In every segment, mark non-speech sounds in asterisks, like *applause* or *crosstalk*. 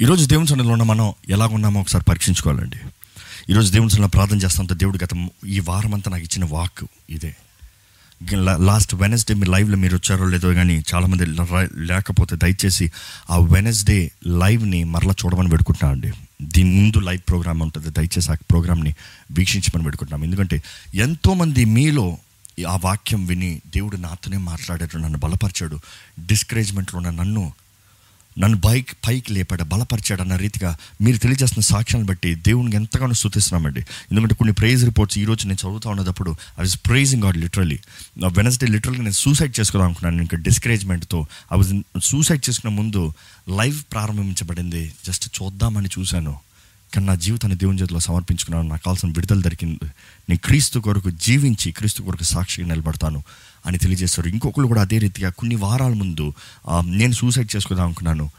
ఈరోజు దేవుని సన్నిధిలో ఉన్న మనం ఎలా ఉన్నామో ఒకసారి పరీక్షించుకోవాలండి. ఈరోజు దేవుని సన్నిధిలో ప్రార్థన చేస్తాంతో దేవుడు గత ఈ వారం అంతా నాకు ఇచ్చిన వాక్ ఇదే. లాస్ట్ వెనస్డే మీరు లైవ్లో మీరు వచ్చారో లేదో కానీ చాలామంది లేకపోతే దయచేసి ఆ వెనస్డే లైవ్ని మరలా చూడమని పెట్టుకుంటున్నాను అండి దీని ముందు లైవ్ ప్రోగ్రామ్ ఉంటుంది. దయచేసి ఆ ప్రోగ్రామ్ని వీక్షించమని పెట్టుకుంటున్నాం ఎందుకంటే ఎంతోమంది మీలో ఈ ఆ వాక్యం విని దేవుడు నాతోనే మాట్లాడాడు నన్ను బలపరిచాడు డిస్కరేజ్మెంట్లో ఉన్న నన్ను నన్ను బైక్ పైకి లేపాడు బలపరిచాడు అన్న రీతిగా మీరు తెలియజేస్తున్న సాక్ష్యాలను బట్టి దేవునికి ఎంతగానో స్థుతిస్తున్నామండి ఎందుకంటే కొన్ని ప్రైజ్ రిపోర్ట్స్ ఈ రోజు నేను చదువుతా ఉన్నప్పుడు I was praising God literally Wednesday లిటరల్గా నేను సూసైడ్ చేసుకుందాం అనుకున్నాను. ఇంకా డిస్కరేజ్మెంట్తో ఐ వాజ్ సూసైడ్ చేసుకున్న ముందు లైవ్ ప్రారంభించబడింది. జస్ట్ చూద్దామని చూశాను. కానీ నా జీవితాన్ని దేవుని చేతిలో సమర్పించుకున్నాను. నాకు కావాల్సిన విడుదల దొరికింది. నేను క్రీస్తు కొరకు జీవించి క్రీస్తు కొరకు సాక్షిగా నిలబడతాను. అని తెలియజేస్తారు. ఇంకొకరు కూడా అదే రీతిగా కొన్ని వారాల ముందు నేను సూసైడ్ చేసుకుందాం అనుకున్నాను.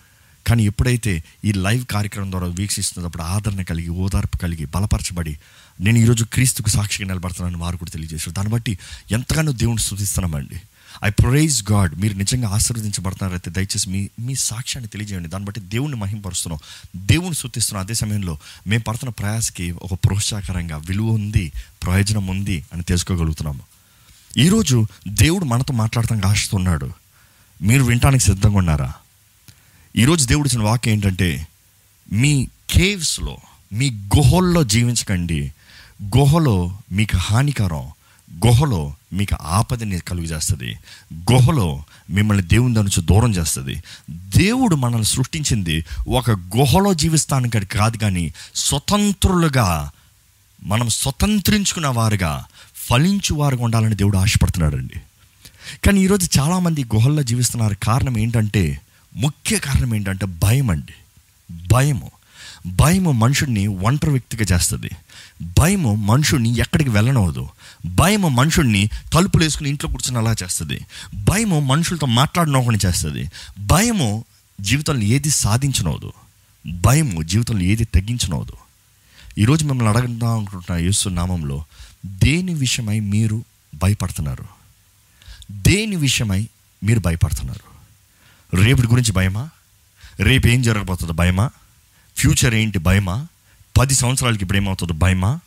కానీ ఎప్పుడైతే ఈ లైవ్ కార్యక్రమం ద్వారా వీక్షిస్తున్నప్పుడు ఆదరణ కలిగి ఓదార్పు కలిగి బలపరచబడి నేను ఈరోజు క్రీస్తుకు సాక్షిగా నిలబడుతున్నాను వారు కూడా తెలియజేశారు. దాన్ని బట్టి ఎంతగానో దేవుని స్థుతిస్తున్నామండి ఐ ప్రైజ్ గాడ్ మీరు నిజంగా ఆశీర్వదించబడుతున్నారైతే దయచేసి మీ మీ సాక్ష్యాన్ని తెలియజేయండి. దాన్ని బట్టి దేవుణ్ణి మహింపరుస్తున్నాం. దేవుని స్థుతిస్తున్నాం అదే సమయంలో మేము పడుతున్న ప్రయాసకి ఒక ప్రోత్సాహకరంగా విలువ ఉంది ప్రయోజనం ఉంది అని తెలుసుకోగలుగుతున్నాము. ఈరోజు దేవుడు మనతో మాట్లాడటానికి ఆశిస్తున్నాడు. మీరు వినటానికి సిద్ధంగా ఉన్నారా? ఈరోజు దేవుడు ఇచ్చిన వాక్యం ఏంటంటే మీ కేవ్స్లో మీ గుహల్లో జీవించకండి. గుహలో మీకు హానికరం గుహలో మీకు ఆపదని కలుగు చేస్తుంది గుహలో మిమ్మల్ని దేవుని దాని నుంచి దూరం చేస్తుంది. దేవుడు మనల్ని సృష్టించింది ఒక గుహలో జీవిస్తానికి కాదు కానీ స్వతంత్రులుగా మనం స్వతంత్రించుకున్న వారుగా ఫలించు వారుగా ఉండాలని దేవుడు ఆశపడుతున్నాడండి. కానీ ఈరోజు చాలామంది గుహల్లో జీవిస్తున్నారు. కారణం ఏంటంటే ముఖ్య కారణం ఏంటంటే భయం అండి. భయము భయము మనుషుడిని ఒంటరి వ్యక్తిగా చేస్తుంది. భయము మనుషుడిని ఎక్కడికి వెళ్ళనవదు. భయము మనుషుడిని తలుపులు వేసుకుని ఇంట్లో కూర్చుని అలా చేస్తుంది. భయము మనుషులతో మాట్లాడనోకని చేస్తుంది. భయము జీవితంలో ఏది సాధించనవదు. భయము జీవితంలో ఏది తగ్గించనవదు. ఈరోజు మిమ్మల్ని అడగదాం అనుకుంటున్నా యేసు నామంలో దేని విషయమై మీరు భయపడుతున్నారు? దేని విషయమై మీరు భయపడుతున్నారు? రేపటి గురించి భయమా? రేపు ఏం జరగబోతుందో భయమా? ఫ్యూచర్ ఏంటి భయమా? పది సంవత్సరాలకి ఇప్పుడు ఏమవుతుందో భయమా?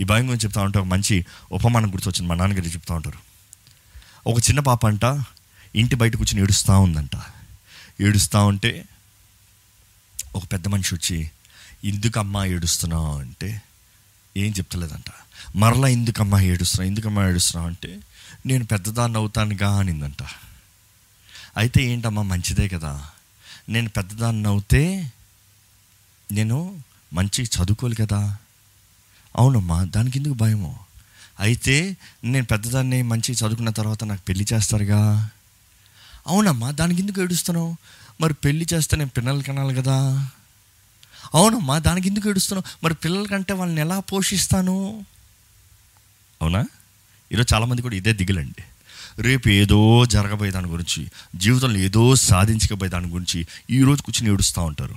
ఈ భయం గురించి చెప్తా ఉంటే ఒక మంచి ఉపమానం గుర్తొచ్చింది. మా నాన్నగారు చెప్తా ఉంటారు. ఒక చిన్న పాప అంట ఇంటి బయట కూర్చొని ఏడుస్తూ ఉందంట. ఏడుస్తూ ఉంటే ఒక పెద్ద మనిషి వచ్చి ఎందుకమ్మా ఏడుస్తున్నావు? అంటే ఏం చెప్తలేదంట. మరలా ఎందుకమ్మా ఏడుస్తున్నావు? ఎందుకమ్మా ఏడుస్తున్నావు అంటే నేను పెద్దదాన్ని అవుతానుగా అనిందంట. అయితే ఏంటమ్మా మంచిదే కదా? నేను పెద్దదాన్ని అవుతే నేను మంచి చదువుకోవాలి కదా? అవునమ్మా దానికి ఎందుకు భయము? అయితే నేను పెద్దదాన్ని మంచి చదువుకున్న తర్వాత నాకు పెళ్ళి చేస్తారుగా? అవునమ్మా దానికి ఎందుకు ఏడుస్తున్నావు? మరి పెళ్ళి చేస్తే నేను పిల్లలు కనాలి కదా? అవునమ్మా దానికి ఎందుకు ఏడుస్తున్నావు? మరి పిల్లల కంటే వాళ్ళని ఎలా పోషిస్తాను? అవునా? ఈరోజు చాలామంది కూడా ఇదే దిగులండి. రేపు ఏదో జరగబోయే దాని గురించి జీవితంలో ఏదో సాధించకపోయే దాని గురించి ఈరోజు కూర్చుని ఏడుస్తూ ఉంటారు.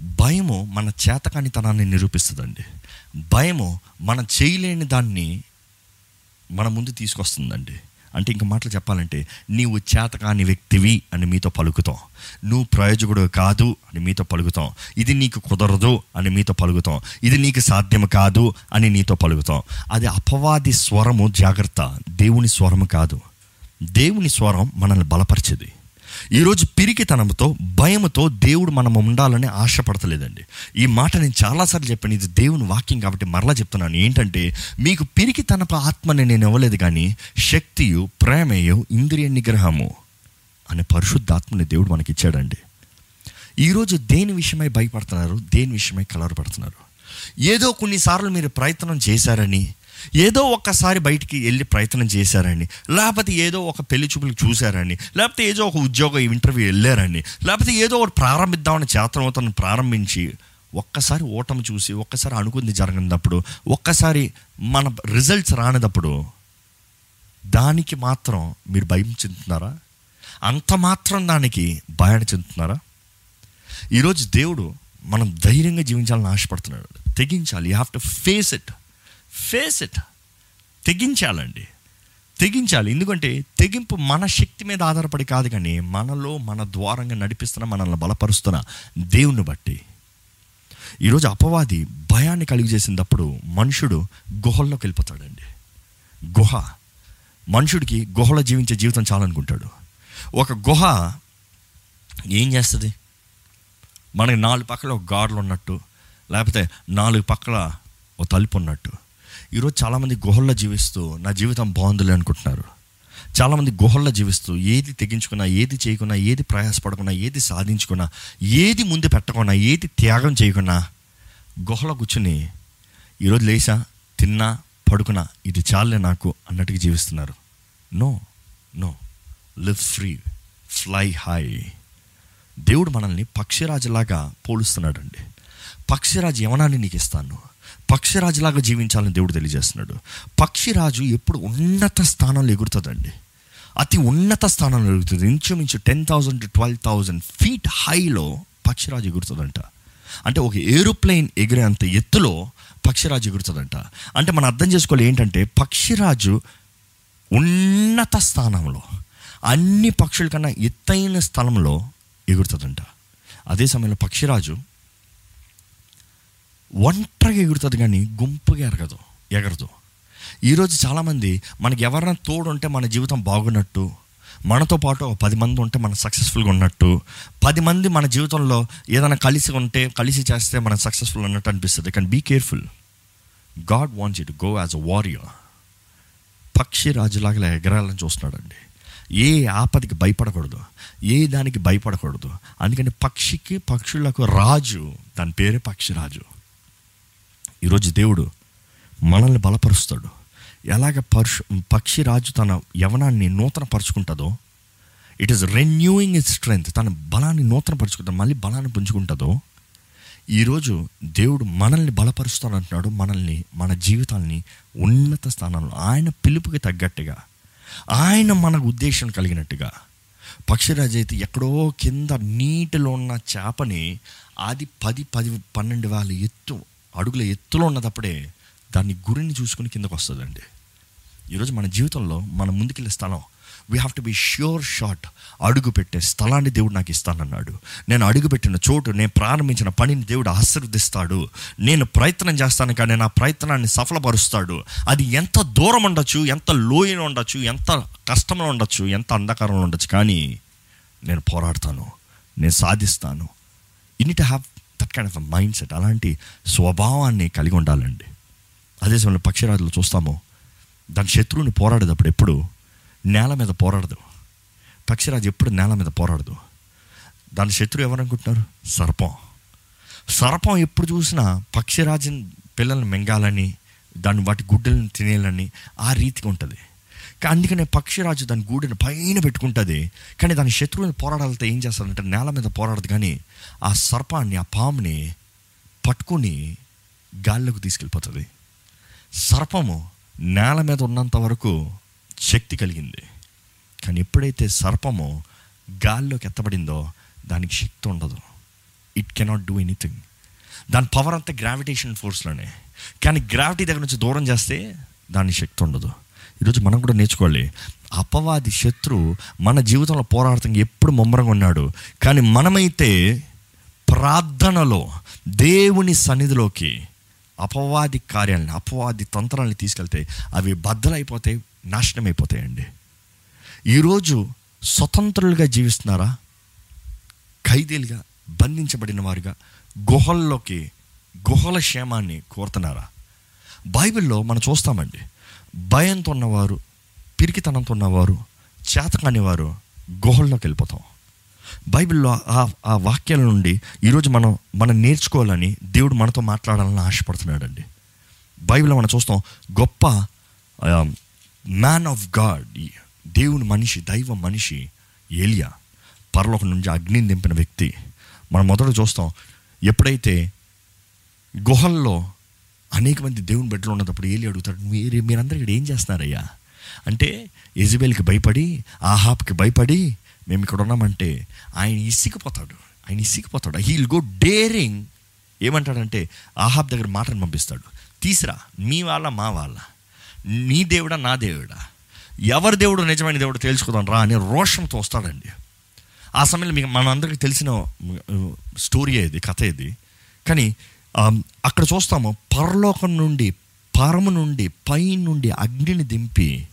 భయము మన చేతకానితనాన్ని నిరూపిస్తుందండి. భయము మనం చేయలేని దాన్ని మన ముందు తీసుకొస్తుందండి. అంటే ఇంక మాటలు చెప్పాలంటే నీవు చేతకాని వ్యక్తివి అని మీతో పలుకుతాం. నువ్వు ప్రయోజకుడు కాదు అని మీతో పలుకుతాం. ఇది నీకు కుదరదు అని మీతో పలుకుతాం. ఇది నీకు సాధ్యం కాదు అని నీతో పలుకుతాం. అది అపవాది స్వరము జాగ్రత్త. దేవుని స్వరము కాదు. దేవుని స్వరం మనల్ని బలపరిచేది. ఈరోజు పిరికితనంతో భయముతో దేవుడు మనం ఉండాలని ఆశపడతలేదండి. ఈ మాట నేను చాలాసార్లు చెప్పాను ఇది దేవుని వాక్యం కాబట్టి మరలా చెప్తున్నాను. ఏంటంటే మీకు పిరికితనపు ఆత్మని నేను ఇవ్వలేదు కానీ శక్తియు ప్రేమయు ఇంద్రియ నిగ్రహము అనే పరిశుద్ధాత్మని దేవుడు మనకి ఇచ్చాడండి ఈరోజు దేని విషయమై భయపడుతున్నారు? దేని విషయమై కలవరపడుతున్నారు? ఏదో కొన్నిసార్లు మీరు ప్రయత్నం చేశారని ఏదో ఒక్కసారి బయటికి వెళ్ళి ప్రయత్నం చేశారని లేకపోతే ఏదో ఒక పెళ్ళి చూపులు చూశారని లేకపోతే ఏదో ఒక ఉద్యోగ ఇంటర్వ్యూ వెళ్ళారని లేకపోతే ఏదో ఒకటి ప్రారంభిద్దామని చేతనవుతాను ప్రారంభించి ఒక్కసారి ఓటమి చూసి ఒక్కసారి అనుకుంది జరగనప్పుడు ఒక్కసారి మన రిజల్ట్స్ రానిదప్పుడు దానికి మాత్రం మీరు భయం చెందుతున్నారా? అంత మాత్రం దానికి భయాన్ని చెందుతున్నారా? ఈరోజు దేవుడు మనం ధైర్యంగా జీవించాలని ఆశపడుతున్నాడు. తెగించాలి. You have to face it face it. తెగించాలండి. తెగించాలి. ఎందుకంటే తెగింపు మన శక్తి మీద ఆధారపడి కాదు కానీ మనలో మన ద్వారంగా నడిపిస్తున్న మనల్ని బలపరుస్తున్న దేవుని బట్టి. ఈరోజు అపవాది భయాన్ని కలిగజేసినప్పుడు మనుషుడు గుహల్లోకి వెళ్ళిపోతాడండి. గుహ. మనుషుడికి గుహలో జీవించే జీవితం చాలనుకుంటాడు. ఒక గుహ ఏం చేస్తుంది? మనకి నాలుగు పక్కల ఒక గాడులు ఉన్నట్టు లేకపోతే నాలుగు పక్కల ఒక తలుపు ఉన్నట్టు. ఈరోజు చాలామంది గుహల్లో జీవిస్తూ నా జీవితం బాగుందిలే అనుకుంటున్నారు. చాలామంది గుహల్లో జీవిస్తూ ఏది తెగించుకున్నా ఏది చేయకున్నా ఏది ప్రయాసపడకున్నా ఏది సాధించుకున్నా ఏది ముందు పెట్టకుండా ఏది త్యాగం చేయకున్నా గుహలో కూర్చుని ఈరోజు లేచా తిన్నా పడుకున్నా ఇది చాలే నాకు అన్నట్టుగా జీవిస్తున్నారు. No no. Live free fly high. దేవుడు మనల్ని పక్షిరాజులాగా పోలుస్తున్నాడండి. పక్షిరాజు యవనాన్ని నీకు ఇస్తాను. పక్షిరాజులాగా జీవించాలని దేవుడు తెలియజేస్తున్నాడు. పక్షిరాజు ఎప్పుడు ఉన్నత స్థానంలో ఎగురుతుందండి. అతి ఉన్నత స్థానంలో ఎగురుతుంది. ఇంచుమించు ten thousand to twelve thousand feet హైలో పక్షిరాజు ఎగురుతుందంట. అంటే ఒక ఏరోప్లేన్ ఎగిరేంత ఎత్తులో పక్షిరాజు ఎగురుతుందంట. అంటే మనం అర్థం చేసుకోవాలి ఏంటంటే పక్షిరాజు ఉన్నత స్థానంలో అన్ని పక్షుల కన్నా ఎత్తైన స్థలంలో ఎగురుతుందంట. అదే సమయంలో పక్షిరాజు ఒంటరిగా ఎగురుతుంది కానీ గుంపుగా ఎరగదు ఎగరదు. ఈరోజు చాలామంది మనకి ఎవరైనా తోడు ఉంటే మన జీవితం బాగున్నట్టు మనతో పాటు ఒక పది మంది ఉంటే మనం సక్సెస్ఫుల్గా ఉన్నట్టు పది మంది మన జీవితంలో ఏదైనా కలిసి ఉంటే కలిసి చేస్తే మనం సక్సెస్ఫుల్ ఉన్నట్టు అనిపిస్తుంది. కానీ be careful God wants it go as a warrior పక్షి రాజులాగా ఎగరాలని చూస్తున్నాడండి. ఏ ఆపదకి భయపడకూడదు ఏ దానికి భయపడకూడదు. అందుకని పక్షికి పక్షులకు రాజు దాని పేరే పక్షిరాజు ఈరోజు దేవుడు మనల్ని బలపరుస్తాడు. ఎలాగ పరుషు పక్షిరాజు తన యవనాన్ని నూతన పరుచుకుంటుందో it is renewing it strength తన బలాన్ని నూతన పరుచుకుంటాడు మళ్ళీ బలాన్ని పుంజుకుంటుందో ఈరోజు దేవుడు మనల్ని బలపరుస్తానంటున్నాడు మనల్ని మన జీవితాల్ని ఉన్నత స్థానంలో ఆయన పిలుపుకి తగ్గట్టుగా ఆయన మనకు ఉద్దేశం కలిగినట్టుగా పక్షిరాజు అయితే ఎక్కడో కింద నీటిలో ఉన్న చేపని అది పది పది పన్నెండు వేల ఎత్తు అడుగుల ఎత్తులో ఉన్నదప్పుడే దాన్ని గురిని చూసుకుని కిందకు వస్తుందండి. ఈరోజు మన జీవితంలో మన ముందుకెళ్ళే స్థలం we have to be sure shot అడుగు పెట్టే స్థలాన్ని దేవుడు నాకు ఇస్తానన్నాడు. నేను అడుగుపెట్టిన చోటు నేను ప్రారంభించిన పనిని దేవుడు ఆశీర్వదిస్తాడు. నేను ప్రయత్నం చేస్తాను కానీ నా ప్రయత్నాన్ని సఫలపరుస్తాడు. అది ఎంత దూరం ఉండొచ్చు ఎంత లోయన ఉండొచ్చు ఎంత కష్టంలో ఉండొచ్చు ఎంత అంధకారంలో ఉండొచ్చు కానీ నేను పోరాడతాను నేను సాధిస్తాను. You need have that kind of mindset అలాంటి స్వభావాన్ని కలిగి ఉండాలండి. అదే సమయంలో పక్షిరాజులు చూస్తాము దాని శత్రువుని పోరాడేటప్పుడు ఎప్పుడు? నేల మీద పోరాడదు. పక్షిరాజు ఎప్పుడు నేల మీద పోరాడదు. దాని శత్రువు ఎవరనుకుంటున్నారు? సర్పం. సర్పం ఎప్పుడు చూసినా పక్షిరాజు పిల్లల్ని మింగాలని దాన్ని వాటి గుడ్డలను తినేయాలని ఆ రీతిగా ఉంటుంది. కానీ అందుకనే పక్షిరాజు దాని గూడెను పైన పెట్టుకుంటుంది. కానీ దాని శత్రువుని పోరాడాలతో ఏం చేస్తారంటే నేల మీద పోరాడదు కానీ ఆ సర్పాన్ని ఆ పాముని పట్టుకుని గాల్లోకి తీసుకెళ్ళిపోతుంది. సర్పము నేల మీద ఉన్నంత వరకు శక్తి కలిగింది. కానీ ఎప్పుడైతే సర్పము గాల్లోకి ఎత్తబడిందో దానికి శక్తి ఉండదు. ఇట్ కెనాట్ డూ ఎనీథింగ్ దాని పవర్ అంతా గ్రావిటేషన్ ఫోర్స్లోనే కానీ గ్రావిటీ దగ్గర నుంచి దూరం చేస్తే దాని శక్తి ఉండదు. ఈరోజు మనం కూడా నేర్చుకోవాలి. అపవాది శత్రు మన జీవితంలో పోరాడతంగా ఎప్పుడు ముమ్మరంగా ఉన్నాడు. కానీ మనమైతే ప్రార్థనలో దేవుని సన్నిధిలోకి అపవాది కార్యాలను అపవాది తంత్రాలను తీసుకెళ్తే అవి బద్దలైపోతాయి నాశనం అయిపోతాయండి ఈరోజు స్వతంత్రులుగా జీవిస్తున్నారా? ఖైదీలుగా బంధించబడిన వారుగా గుహల్లోకి గుహల క్షేమాన్ని కోరుతున్నారా? బైబిల్లో మనం చూస్తామండి భయంతో ఉన్నవారు పిరికితనంతో ఉన్నవారు చేతకాని వారు గుహల్లోకి వెళ్ళిపోతాం. బైబిల్లో ఆ ఆ వాక్యాల నుండి ఈరోజు మనం మనం నేర్చుకోవాలని దేవుడు మనతో మాట్లాడాలని ఆశపడుతున్నాడండి. బైబిల్లో మనం చూస్తాం గొప్ప మ్యాన్ ఆఫ్ గాడ్ దేవుని మనిషి దైవ మనిషి ఏలియా పరలోకం నుంచి అగ్నిని దింపిన వ్యక్తి. మనం మొదట చూస్తాం ఎప్పుడైతే గుహల్లో అనేక మంది దేవుని బిడ్డలు ఉన్నప్పుడు ఏలి అడుగుతాడు మీరు మీరందరూ ఇక్కడ ఏం చేస్తున్నారయ్యా? అంటే ఎజబెల్కి భయపడి ఆహాబ్కి భయపడి మేము ఇక్కడ ఉన్నామంటే ఆయన ఇసిగిపోతాడు. ఆయన ఇసిగిపోతాడు. హీల్ గో డేరింగ్ ఏమంటాడంటే ఆహాబ్ దగ్గర మాటను పంపిస్తాడు. తీసిరా మీ వాళ్ళ మా వాళ్ళ. నీ దేవుడా నా దేవుడా. ఎవరి దేవుడు నిజమైన దేవుడు తేల్చుకుందాం రా అని రోషంతో వస్తాడండి. ఆ సమయంలో మీకు మనందరికీ తెలిసిన స్టోరీ ఇది కథ ఇది. కానీ అక్కడ చూస్తాము పరలోకం నుండి పరము నుండి పై నుండి అగ్నిని దింపి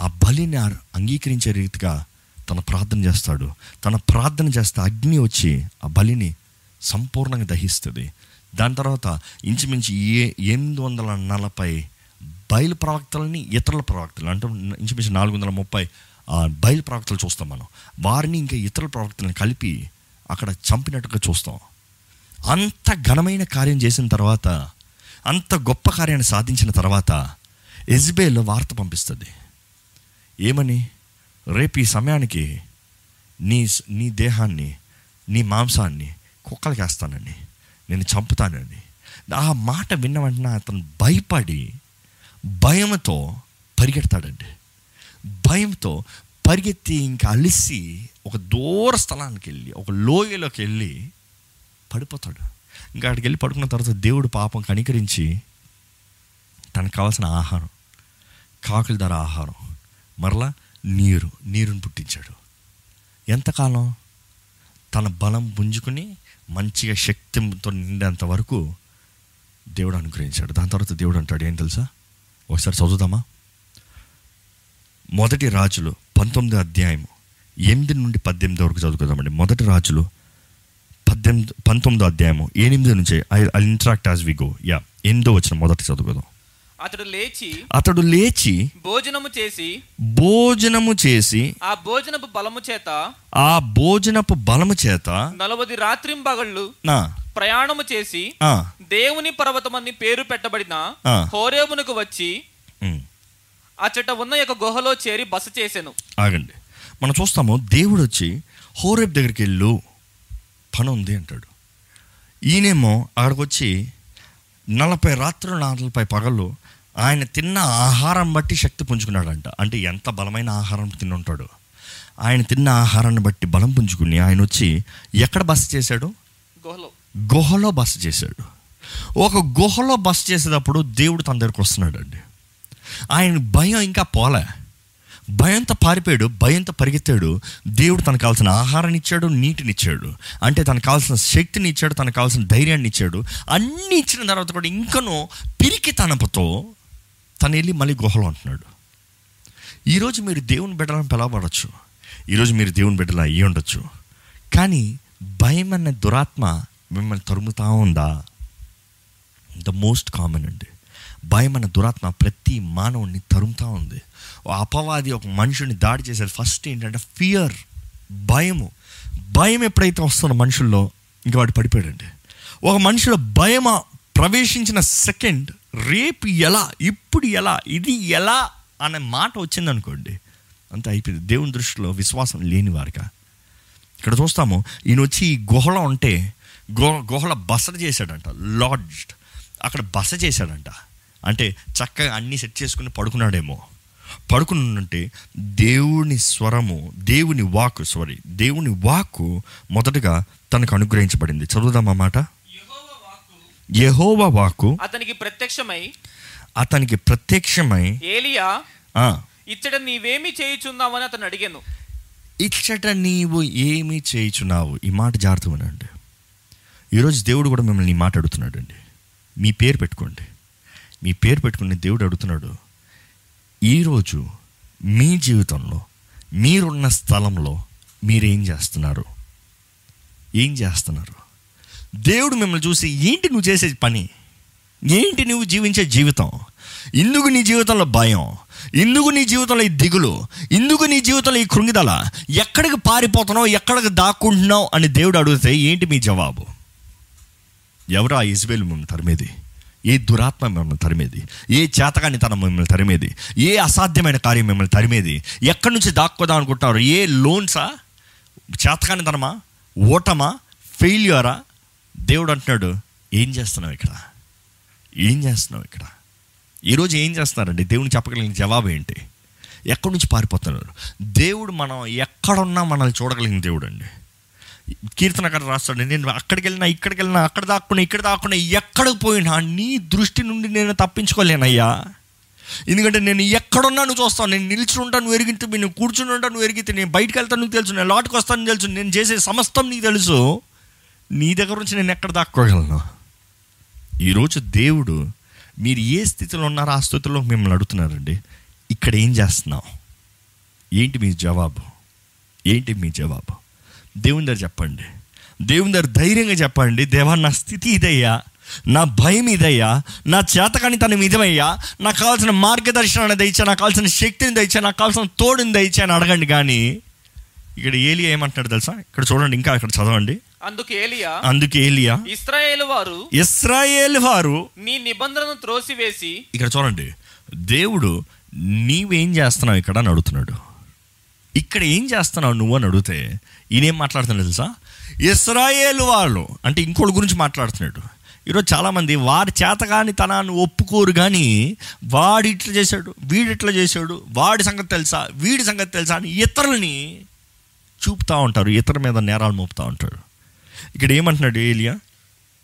ఆ బలిని అంగీకరించే రీతిగా తన ప్రార్థన చేస్తాడు. తన ప్రార్థన చేస్తే అగ్ని వచ్చి ఆ బలిని సంపూర్ణంగా దహిస్తుంది. దాని తర్వాత ఇంచుమించు ఏ ఎనిమిది వందల నలభై బయలు ప్రవక్తలని ఇతరుల ప్రవక్తలు అంటే ఇంచుమించు నాలుగు వందల ముప్పై ఆ, బయలు ప్రవక్తలు చూస్తాం మనం. వారిని ఇంకా ఇతరుల ప్రవక్తలను కలిపి అక్కడ చంపినట్టుగా చూస్తాం. అంత ఘనమైన కార్యం చేసిన తర్వాత అంత గొప్ప కార్యాన్ని సాధించిన తర్వాత ఎజ్బేల్ వార్త పంపిస్తుంది. ఏమని? రేపు ఈ సమయానికి నీ నీ దేహాన్ని నీ మాంసాన్ని కుక్కలకి వేస్తానండి నేను చంపుతానండి ఆ మాట విన్న వెంటనే అతను భయపడి భయంతో పరిగెడతాడండి. భయంతో పరిగెత్తి ఇంకా అలిసి ఒక దూర స్థలానికి వెళ్ళి ఒక లోయలోకి వెళ్ళి పడిపోతాడు. ఇంకా అక్కడికి వెళ్ళి పడుకున్న తర్వాత దేవుడు పాపం కనికరించి తనకు కావాల్సిన ఆహారం కాకుల ధర ఆహారం మరలా నీరు నీరుని పుట్టించాడు. ఎంతకాలం? తన బలం పుంజుకుని మంచిగా శక్తితో నిండేంత వరకు దేవుడు అనుగ్రహించాడు. దాని తర్వాత దేవుడు అంటాడు ఏం తెలుసా? ఒకసారి చదువుదామా? మొదటి రాజులు పంతొమ్మిది అధ్యాయం ఎనిమిది నుండి పద్దెనిమిది వరకు చదువుకుందామండి. మొదటి రాజులు పద్దెనిమిది పంతొమ్మిదో అధ్యాయము ఎనిమిది నుంచి I I interact as we go yeah ఎనిమిదో వచ్చిన మొదటి చదువుకుందాం. అతడు లేచి అతడు లేచి భోజనము చేసి భోజనము చేసి ఆ భోజనపు బలము చేత ఆ భోజనపు బలము చేత నలవది రాత్రింబగళ్ళు నా. ప్రయాణము చేసి దేవుని పర్వతమని పేరు పెట్టబడిన ఆ. హోరేబునకు వచ్చి అచ్చట ఉన్న యొక్క గుహలో చేరి బస చేసెను. ఆగండి. మనం చూస్తాము దేవుడు వచ్చి హోరేబ్ దగ్గరికి వెళ్ళు పని ఉంది అంటాడు. ఈయనేమో అక్కడికి వచ్చి నలభై రాత్రులు నలభై పగళ్ళు ఆయన తిన్న ఆహారం బట్టి శక్తి పుంజుకున్నాడంట. అంటే ఎంత బలమైన ఆహారం తిని ఉంటాడు ఆయన తిన్న ఆహారాన్ని బట్టి బలం పుంజుకుని ఆయన వచ్చి ఎక్కడ బస చేశాడు? గుహలో. గుహలో బస చేశాడు. ఒక గుహలో బస చేసేటప్పుడు దేవుడు తన దగ్గరకు వస్తున్నాడు అండి ఆయన భయం ఇంకా పోలే. భయంతో పారిపోయాడు భయంతో పరిగెత్తాడు. దేవుడు తనకు కావాల్సిన ఆహారాన్ని ఇచ్చాడు నీటిని ఇచ్చాడు. అంటే తనకు కావాల్సిన శక్తిని ఇచ్చాడు తనకు కావాల్సిన ధైర్యాన్ని ఇచ్చాడు. అన్నీ ఇచ్చిన తర్వాత కూడా ఇంకనూ పిరికి తనపుతో తను వెళ్ళి మళ్ళీ గుహలో అంటున్నాడు ఈరోజు మీరు దేవుని బిడ్డలను పిలవబడచ్చు. ఈరోజు మీరు దేవుని బిడ్డలు అయ్యి ఉండొచ్చు. కానీ భయం అనే దురాత్మ మిమ్మల్ని తరుముతా ఉందా? ద మోస్ట్ కామన్ అండి. భయం అనే దురాత్మ ప్రతి మానవుడిని తరుముతా ఉంది. ఓ అపవాది ఒక మనుషుని దాడి చేశాడు ఫస్ట్ ఏంటంటే ఫియర్ భయము. భయం ఎప్పుడైతే వస్తుందో మనుషుల్లో ఇంకా వాడు పడిపోయాడండి. ఒక మనిషిలో భయం ప్రవేశించిన సెకండ్ రేపు ఎలా ఇప్పుడు ఎలా ఇది ఎలా అనే మాట వచ్చిందనుకోండి అంత అయిపోయింది. దేవుని దృష్టిలో విశ్వాసం లేని వారిగా ఇక్కడ చూస్తాము ఈయన వచ్చి ఈ గుహలో ఉంటే గుహ గుహల బస చేశాడంట లాడ్జ్డ్. అక్కడ బస చేశాడంట. అంటే చక్కగా అన్నీ సెట్ చేసుకుని పడుకున్నాడేమో. పడుకుని ఉంటే దేవుని స్వరము దేవుని వాక్ సారీ దేవుని వాక్కు మొదటగా తనకు అనుగ్రహించబడింది. చదువుదామా మాట? యెహోవా వాక్కు అతనికి ప్రత్యక్షమై అతనికి ప్రత్యక్షమై ఏలియా ఇచ్చట నీవేమి చేయుచున్నావని అతను అడిగాను. ఇచ్చట నీవు ఏమి చేయుచున్నావు? ఈ మాట జాగ్రత్త వినండి. ఈరోజు దేవుడు కూడా మిమ్మల్ని ఈ మాట అడుగుతున్నాడు అండి మీ పేరు పెట్టుకోండి. మీ పేరు పెట్టుకుని దేవుడు అడుగుతున్నాడు. ఈరోజు మీ జీవితంలో మీరున్న స్థలంలో మీరేం చేస్తున్నారు? ఏం చేస్తున్నారు? దేవుడు మిమ్మల్ని చూసి ఏంటి నువ్వు చేసే పని? ఏంటి నువ్వు జీవించే జీవితం? ఇందుకు నీ జీవితంలో భయం. ఇందుకు నీ జీవితంలో ఈ దిగులు. ఇందుకు నీ జీవితంలో ఈ కృంగిదల. ఎక్కడికి పారిపోతున్నావు? ఎక్కడికి దాక్కుంటున్నావు? అని దేవుడు అడిగితే ఏంటి మీ జవాబు? ఎవరు ఆ ఇజ్బేల్ మిమ్మల్ని తరిమేది? ఏ దురాత్మ మిమ్మల్ని తరిమేది? ఏ చేతకాని తన మిమ్మల్ని తరిమేది? ఏ అసాధ్యమైన కార్యం మిమ్మల్ని తరిమేది? ఎక్కడి నుంచి దాక్కోదాం అనుకుంటున్నారు? ఏ లోన్సా? చేతకాని తనమా ఓటమా? ఫెయిల్యూరా? దేవుడు అంటున్నాడు ఏం చేస్తున్నావు ఇక్కడ? ఏం చేస్తున్నావు ఇక్కడ? ఈరోజు ఏం చేస్తున్నారండి? దేవుని చెప్పగలిగిన జవాబు ఏంటి? ఎక్కడి నుంచి పారిపోతున్నారు? దేవుడు మనం ఎక్కడున్నా మనల్ని చూడగలిగిన దేవుడు అండి. కీర్తనకారు రాస్తాడు నేను అక్కడికి వెళ్ళినా ఇక్కడికి వెళ్ళినా అక్కడ దాక్కున్నా ఇక్కడ దాక్కున్నా ఎక్కడికి పోయినా నీ దృష్టి నుండి నేను తప్పించుకోలేనయ్యా. ఎందుకంటే నేను ఎక్కడున్నా నువ్వు చూస్తావు నేను నిలిచి ఉంటాను నువ్వు ఎరిగితే నేను కూర్చుని ఉంటాను నువ్వు ఎరిగితే నేను బయటకు వెళ్తాను నువ్వు తెలుసు నేను లోటుకు వస్తాను తెలుసు నేను చేసే సమస్తం నీకు తెలుసు. నీ దగ్గర నుంచి నేను ఎక్కడ దాక్కోగలను? ఈరోజు దేవుడు మీరు ఏ స్థితిలో ఉన్నారో ఆ స్థితిలో మిమ్మల్ని అడుగుతున్నారండి. ఇక్కడ ఏం చేస్తున్నావు? ఏంటి మీ జవాబు? ఏంటి మీ జవాబు? దేవుని దగ్గర చెప్పండి. దేవుని దగ్గర ధైర్యంగా చెప్పండి. దేవా నా స్థితి ఇదయ్యా. నా భయం ఇదయ్యా. నా చేతకానితనం ఇదమయ్యా. నాకు కావాల్సిన మార్గదర్శనాన్ని దయచా నాకు కావాల్సిన శక్తిని దయచా నాకు కావాల్సిన తోడుని దయచా అని అడగండి కానీ ఇక్కడ ఏలియా ఏమంటున్నాడు తెలుసా? ఇక్కడ చూడండి ఇంకా ఇక్కడ చదవండి. అందుకు ఏలియా అందుకే ఏలియా. ఇస్రాయేల్ వారు ఇస్రాయేల్ వారు నీ నిబంధనను త్రోసివేసి ఇక్కడ చూడండి దేవుడు నీవేం చేస్తున్నావు ఇక్కడ అని అడుగుతున్నాడు. ఇక్కడ ఏం చేస్తున్నావు నువ్వు అని అడిగితే ఈయనేం మాట్లాడుతున్నాడు తెలుసా? ఇస్రాయేల్ వాళ్ళు అంటే ఇంకోటి గురించి మాట్లాడుతున్నాడు. ఈరోజు చాలామంది వాడి చేతగాని తనాన్ని ఒప్పుకోరు కానీ వాడు ఇట్లా చేశాడు వీడు ఇట్లా చేశాడు వాడి సంగతి తెలుసా వీడి సంగతి తెలుసా అని ఇతరులని చూపుతూ ఉంటారు ఇతర మీద నేరాలు మోపుతూ ఉంటారు. ఇక్కడ ఏమంటున్నాడు ఏలియా?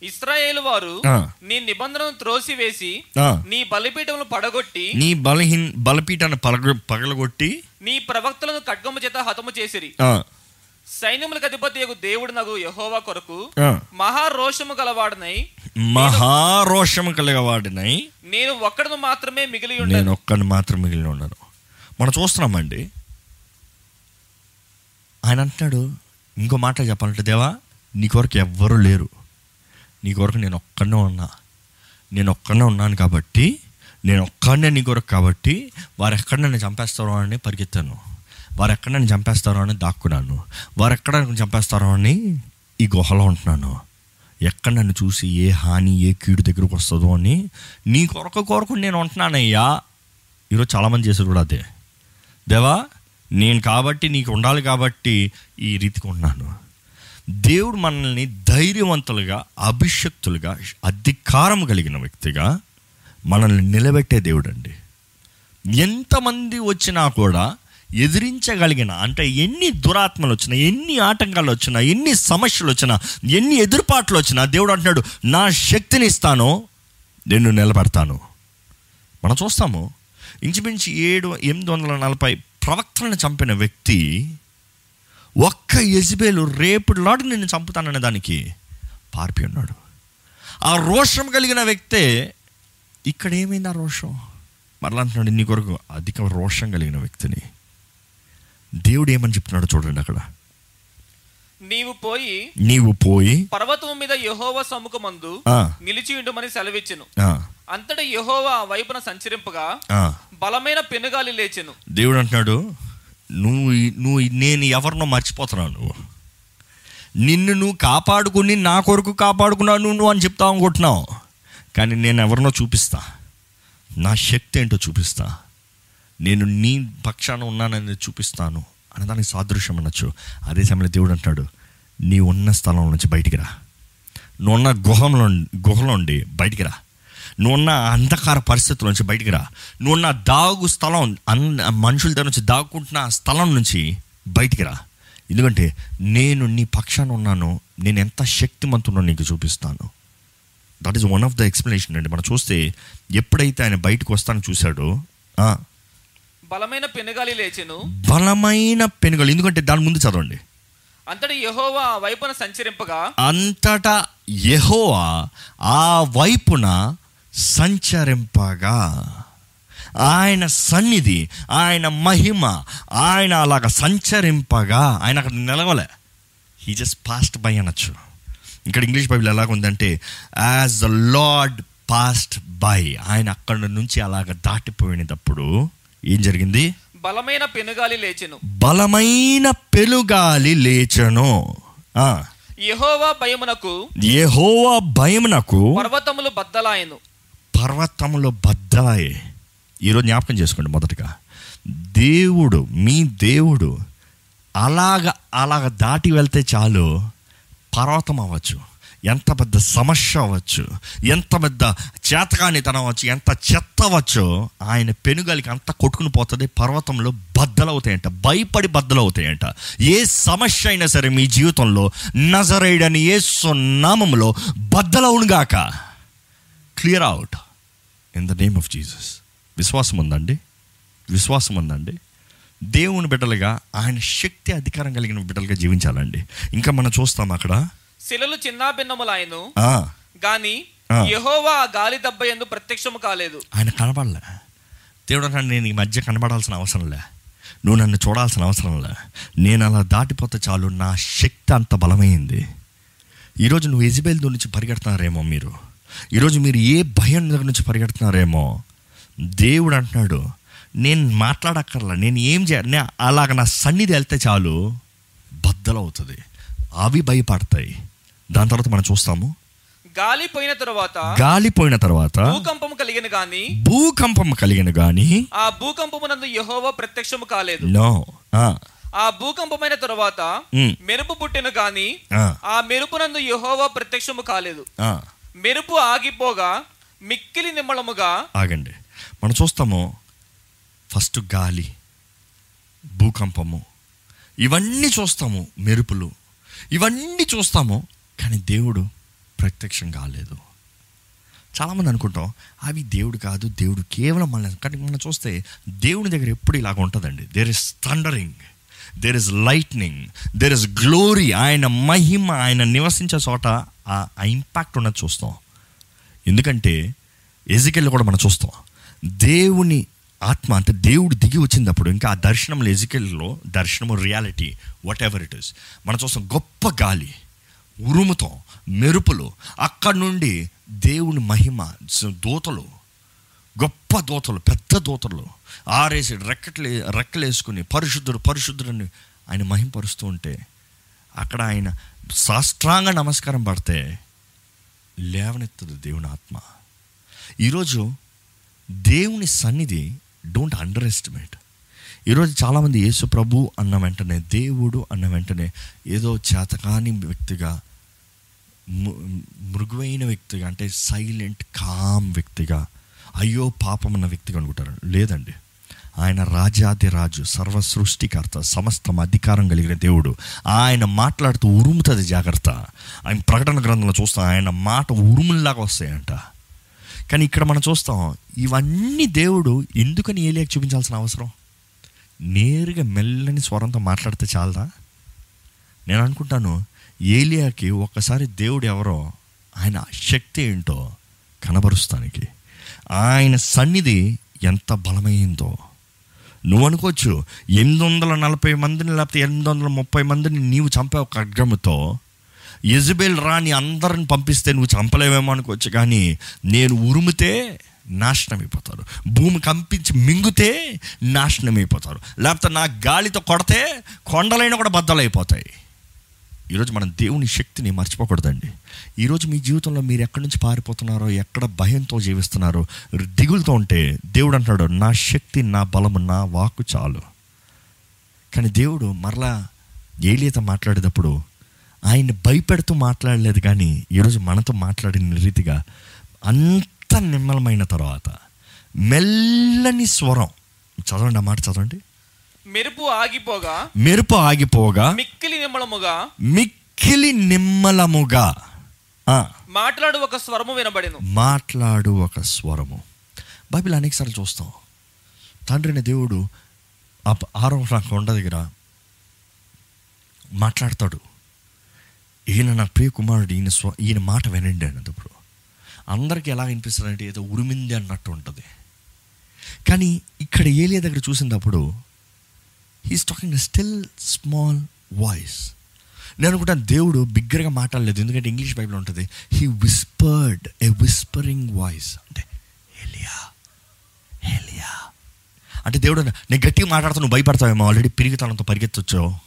ఇస్రాయేల్ వారు. నీ నిబంధనను త్రోసివేసి నీ బలిపీఠమును పడగొట్టి నీ బలహీన్ బలపీఠాన్ని పగలగొట్టి నీ ప్రవక్తలను ఖడ్గము చేత హతము చేసిరి. సైన్యములకు అధిపతి దేవుడు నగు యహోవా కొరకు. మహారోషము గలవాడనై మహారోషము కలిగవాడినై నేను ఒక్కడను మాత్రమే మిగిలి నేను ఉండను ఒక్కడిని మాత్రం మిగిలిన ఉన్నాను మనం చూస్తున్నామండి ఆయన అంటున్నాడు ఇంకో మాట చెప్పాలంటే దేవా నీ కొరకు ఎవ్వరూ లేరు. నీ కొరకు నేను ఒక్కడనే ఉన్నా. నేను ఒక్కడనే ఉన్నాను కాబట్టి నేను ఒక్కడనే నీ కొరకు కాబట్టి వారు ఎక్కడ నన్ను చంపేస్తారో అని పరిగెత్తాను. వారు ఎక్కడ నన్ను చంపేస్తారో అని దాక్కున్నాను. వారు ఎక్కడ నన్ను చంపేస్తారో అని ఈ గుహలో ఉంటున్నాను. ఎక్కడ నన్ను చూసి ఏ హాని ఏ కీడు దగ్గరకు వస్తుందో అని నీ కొరకు కొరకు నేను ఉంటున్నానయ్యా. ఈరోజు చాలామంది చేశారు కూడా అదే. దేవా నేను కాబట్టి నీకు ఉండాలి కాబట్టి ఈ రీతికి ఉన్నాను దేవుడు మనల్ని ధైర్యవంతులుగా అభిషక్తులుగా అధికారం కలిగిన వ్యక్తిగా మనల్ని నిలబెట్టే దేవుడు అండి ఎంతమంది వచ్చినా కూడా ఎదిరించగలిగిన అంటే ఎన్ని దురాత్మలు వచ్చినా ఎన్ని ఆటంకాలు వచ్చినా ఎన్ని సమస్యలు వచ్చినా ఎన్ని ఎదురుపాట్లు వచ్చినా దేవుడు అంటున్నాడు నా శక్తిని ఇస్తాను నిన్ను నిలబెడతాను. మనం చూస్తాము. ఇంచుమించు ఏడు ఎనిమిది వందల నలభై ప్రవక్తలను చంపిన వ్యక్తి ఒక్క యజ్బేలు రేపు లాడు నిన్ను చంపుతాననే దానికి పారిపి ఉన్నాడు. ఆ రోషం కలిగిన వ్యక్తే ఇక్కడ ఏమైంది ఆ రోషం? మరలా అంటున్నాడు నీ కొరకు అధిక రోషం కలిగిన వ్యక్తిని దేవుడు ఏమని చెప్తున్నాడు చూడండి అక్కడ. నీవు పోయి నీవు పోయి పర్వతము మీద యహోవా సముఖమందు నిలిచి ఉండుమని సెలవిచ్చెను. అంతటా యహోవా వైపున సంచరింపగా. బలమైన పెనుగాలి లేచెను. దేవుడు అంటున్నాడు నువ్వు నువ్వు నేను ఎవరినో మర్చిపోతున్నావు నువ్వు. నిన్ను నువ్వు కాపాడుకుని నా కొరకు కాపాడుకున్నావు నువ్వు అని చెప్తావు అనుకుంటున్నావు. కానీ నేను ఎవరినో చూపిస్తా. నా శక్తి ఏంటో చూపిస్తా. నేను నీ పక్షాన ఉన్నానని చూపిస్తాను. అనేదానికి సాదృశ్యం అనొచ్చు. అదే సమయంలో దేవుడు అంటున్నాడు నీ ఉన్న స్థలం నుంచి బయటికి రా. నువ్వున్న గుహంలో గుహలో ఉండి బయటికి రా. నువ్వున్న అంధకార పరిస్థితుల నుంచి బయటికి రా. నువ్వున్న దాగు స్థలం అన్ మనుషుల దగ్గర నుంచి దాక్కుంటున్న ఆ స్థలం నుంచి బయటికి రా. ఎందుకంటే నేను నీ పక్షాన ఉన్నాను నేను ఎంత శక్తిమంతునో నీకు చూపిస్తాను. That is one of the explanation అండి. మనం చూస్తే ఎప్పుడైతే ఆయన బయటకు వస్తాను చూశాడో బలమైన పెనుగాలి లేచెను. బలమైన పెనుగలు. ఎందుకంటే దాని ముందు చదవండి. అంతటి యహోవా వైపున సంచరింపగా అంతటా యెహోవా ఆ వైపున సంచరింపగా. ఆయన సన్నిధి ఆయన మహిమ ఆయన అలాగ సంచరింపగా. ఆయన అక్కడ నిలవలే. హీ జస్ట్ పాస్ట్ బై అనొచ్చు. ఇక్కడ English Bible ఎలాగుందంటే as the Lord passed by ఆయన అక్కడ నుంచి అలాగ దాటిపోయినప్పుడు ఏం జరిగింది? బలమైన పెనుగాలి లేచెను. బలమైన పెనుగాలి లేచను. యహోవా భయమునకు యెహోవా భయమునకు పర్వతములు బద్దలాయను. పర్వతములో బద్దలాయి. ఈరోజు జ్ఞాపకం చేసుకోండి మొదటగా. దేవుడు మీ దేవుడు అలాగ అలాగ దాటి వెళ్తే చాలు పర్వతం అవ్వచ్చు. ఎంత పెద్ద సమస్య అవ్వచ్చు. ఎంత పెద్ద చేతకానితనం అవ్వచ్చు. ఎంత చెత్త అవ్వచ్చో. ఆయన పెనుగలికి అంత కొట్టుకుని పోతుంది. పర్వతంలో బద్దలవుతాయంట. భయపడి బద్దలవుతాయంట. ఏ సమస్య అయినా సరే మీ జీవితంలో నజరేయుడని ఏ సున్నామంలో బద్దలవునుగాక. Clear out. In the name of Jesus విశ్వాసం ఉందండి? విశ్వాసం ఉందండి? దేవుని బిడ్డలుగా ఆయన శక్తి అధికారం కలిగిన బిడ్డలుగా జీవించాలండి. ఇంకా మనం చూస్తాం అక్కడ. శిలలు చిన్నాభిన్నములాయను గాని. యెహోవా గాలి దెబ్బ ఎందు ప్రత్యక్షము కాలేదు. ఆయన కనపడలే దేవుడు అన్నాడు నేను ఈ మధ్య కనబడాల్సిన అవసరం లే. నువ్వు నన్ను చూడాల్సిన అవసరం లే. నేను అలా దాటిపోతే చాలు నా శక్తి అంత బలమైంది. ఈరోజు నువ్వు ఎజిబేల్ నుంచి పరిగెడుతున్నారేమో మీరు. ఈరోజు మీరు ఏ భయం దగ్గర నుంచి పరిగెడుతున్నారేమో? దేవుడు అంటున్నాడు నేను మాట్లాడక్కర్లా నేను ఏం చేయాలి అలాగ నా సన్నిధి వెళ్తే చాలు. బద్దలవుతుంది. అవి భయపడతాయి. దాని తర్వాత మనం చూస్తాము. గాలి పోయిన తరువాత గాలిపోయిన తర్వాత భూకంపం కలిగిన గాని భూకంపం కలిగిన గాని ఆ భూకంపమునందు యెహోవా ప్రత్యక్షము కాలేదు. నో. ఆ. భూకంపమైన తరువాత. మెరుపు పుట్టిన గాని ఆ. మెరుపునందు యెహోవా ప్రత్యక్షము కాలేదు. మెరుపు ఆగిపోగా మిక్కిలి నిమ్మళముగా ఆగండి. మనం చూస్తాము ఫస్ట్ గాలి భూకంపము ఇవన్నీ చూస్తాము మెరుపులు ఇవన్నీ చూస్తాము కానీ దేవుడు ప్రత్యక్షం కాలేదు. చాలామంది అనుకుంటాం అవి దేవుడు కాదు దేవుడు కేవలం మన కానీ మనం చూస్తే దేవుని దగ్గర ఎప్పుడు ఇలాగ ఉంటుందండి. There is thundering there is lightning there is glory ఆయన మహిమ. ఆయన నివసించే చోట ఆ ఇంపాక్ట్ ఉన్నది చూస్తాం. ఎందుకంటే ఎజికెళ్ళి కూడా మనం చూస్తాం. దేవుని ఆత్మ అంటే దేవుడు దిగి వచ్చినప్పుడు ఇంకా ఆ దర్శనంలో ఎజికెల్లో దర్శనము reality whatever it is మనం చూస్తాం గొప్ప గాలి. ఉరుముతో మెరుపులు. అక్కడి నుండి దేవుని మహిమ దూతలు. గొప్ప దూతలు పెద్ద దూతలు. ఆరేసి రెక్కట్లే రెక్కలేసుకుని పరిశుద్ధుడు పరిశుద్ధుడని ఆయన మహింపరుస్తూ ఉంటే అక్కడ ఆయన సాష్టాంగ నమస్కారం పడితే లేవనెత్తదు దేవుని ఆత్మ. ఈరోజు దేవుని సన్నిధి డోంట్ అండర్ ఎస్టిమేట్ ఈరోజు చాలామంది యేసు ప్రభు అన్న వెంటనే దేవుడు అన్న వెంటనే ఏదో చేతకాని వ్యక్తిగా మృగువైన వ్యక్తిగా అంటే సైలెంట్ కామ్ వ్యక్తిగా అయ్యో పాపం అన్న వ్యక్తిగా అనుకుంటారు. లేదండి. ఆయన రాజాది రాజు సర్వ సృష్టికర్త సమస్తం అధికారం కలిగిన దేవుడు. ఆయన మాట్లాడుతూ ఉరుముతుంది జాగ్రత్త. ఆయన ప్రకటన గ్రంథంలో చూస్తాం ఆయన మాట ఉరుముల్లాగా వస్తాయంట. కానీ ఇక్కడ మనం చూస్తాం ఇవన్నీ దేవుడు ఎందుకని ఏలియాకి చూపించాల్సిన అవసరం? నేరుగా మెల్లని స్వరంతో మాట్లాడితే చాలదా? నేను అనుకుంటాను ఏలియాకి ఒక్కసారి దేవుడు ఎవరో ఆయన శక్తి ఏంటో కనబరుస్తానికి. ఆయన సన్నిధి ఎంత బలమైందో. నువ్వు అనుకోవచ్చు ఎనిమిది వందల నలభై మందిని లేకపోతే ఎనిమిది వందల ముప్పై మందిని నీవు చంపే ఒక అగ్రమతో యజబేల్ రాని అందరిని పంపిస్తే నువ్వు చంపలేవేమో అనుకోవచ్చు కానీ నేను ఉరుమితే నాశనం అయిపోతారు భూమి కంపించి మింగితే నాశనం అయిపోతారు లేకపోతే నా గాలితో కొడితే కొండలైనా కూడా బద్దలైపోతాయి. ఈరోజు మనం దేవుని శక్తిని మర్చిపోకూడదండి. ఈరోజు మీ జీవితంలో మీరు ఎక్కడి నుంచి పారిపోతున్నారో ఎక్కడ భయంతో జీవిస్తున్నారో దిగులుతో ఉంటే దేవుడు అంటాడు నా శక్తి నా బలము నా వాక్కు చాలు. కానీ దేవుడు మరలా ఏలియత మాట్లాడేటప్పుడు ఆయన్ని భయపెడుతూ మాట్లాడలేదు కానీ ఈరోజు మనతో మాట్లాడిన రీతిగా అంత నిమ్మలమైన తర్వాత మెల్లని స్వరం. చదవండి ఆ మాట చదవండి. మెరుపు ఆగిపోగా మెరుపు ఆగిపోగా మిక్కిలి నిమ్మళముగా మిక్కిలి నిమ్మలముగా. మాట్లాడు ఒక స్వరము వినబడెను. మాట్లాడు ఒక స్వరము. బైబిల్ అనేకసార్లు చూస్తాం. తండ్రిని దేవుడు ఆరో కొండ దగ్గర మాట్లాడతాడు. ఈయన నా ప్రియ కుమారుడు ఈయన స్వ ఈయన మాట వినండి అన్నప్పుడు అందరికీ ఎలా వినిపిస్తుందంటే ఏదో ఉరిమింది అన్నట్టు ఉంటుంది. కానీ ఇక్కడ ఏలియా దగ్గర చూసినప్పుడు he's talking still small voice నేను అనుకుంటాను దేవుడు బిగ్గరగా మాట్లాడలేదు. ఎందుకంటే ఇంగ్లీష్ బైబిల్ ఉంటుంది. He whispered a whispering voice అంటే హెలియా హెలియా అంటే దేవుడు నేను గట్టిగా మాట్లాడుతూ నువ్వు భయపడతావేమో. ఆల్రెడీ పిరిగితనంతో పరిగెత్తొచ్చావు.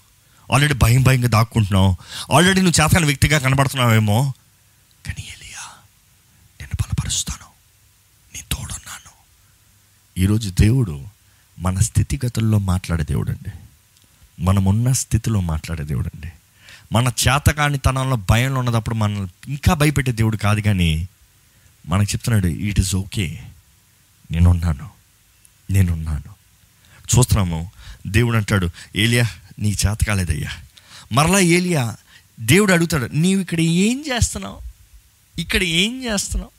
ఆల్రెడీ భయం భయంగా దాక్కుంటున్నావు. ఆల్రెడీ నువ్వు చేతకాని వ్యక్తిగా కనబడుతున్నావేమో. కానీ ఎలియా నేను బలపరుస్తాను. నీ తోడున్నాను. ఈరోజు దేవుడు మన స్థితిగతుల్లో మాట్లాడే దేవుడు అండి మనమున్న స్థితిలో మాట్లాడే దేవుడు అండి మన చేతకానితనంలో భయంలో ఉన్నదప్పుడు మనం ఇంకా భయపెట్టే దేవుడు కాదు కానీ మనకు చెప్తున్నాడు ఇట్ ఈస్ ఓకే. నేనున్నాను. నేనున్నాను. చూస్తున్నాము దేవుడు అంటాడు ఏలియా నీ చేత కాలేదయ్యా. మరలా ఏలియా దేవుడు అడుగుతాడు నీవు ఇక్కడ ఏం చేస్తున్నావు? ఇక్కడ ఏం చేస్తున్నావు?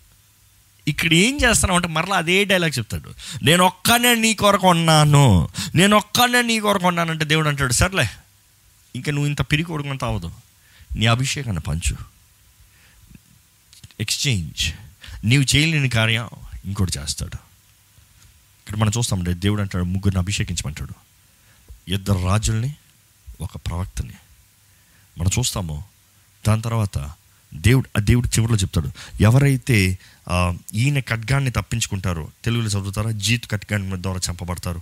ఇక్కడ ఏం చేస్తాను అంటే మరలా అదే డైలాగ్ చెప్తాడు. నేను ఒక్కనే నీ కొరకు ఉన్నాను. నేను ఒక్కనే నీ కొరకు ఉన్నానంటే దేవుడు అంటాడు సర్లే ఇంకా నువ్వు ఇంత పిరి కొడుకుంత అవ్వదు నీ అభిషేకాన్ని పంచు. ఎక్స్చేంజ్ నీవు చేయలేని కార్యం ఇంకోటి చేస్తాడు. ఇక్కడ మనం చూస్తామంటే దేవుడు అంటాడు ముగ్గురిని అభిషేకించమంటాడు. ఇద్దరు రాజుల్ని ఒక ప్రవక్తని. మనం చూస్తాము దాని తర్వాత దేవుడు ఆ దేవుడు చివరిలో చెప్తాడు ఎవరైతే ఈయన ఖడ్గాన్ని తప్పించుకుంటారో తెలుగులో చదువుతారా? జీత్ ఖడ్గాన్ని ద్వారా చంపబడతారు.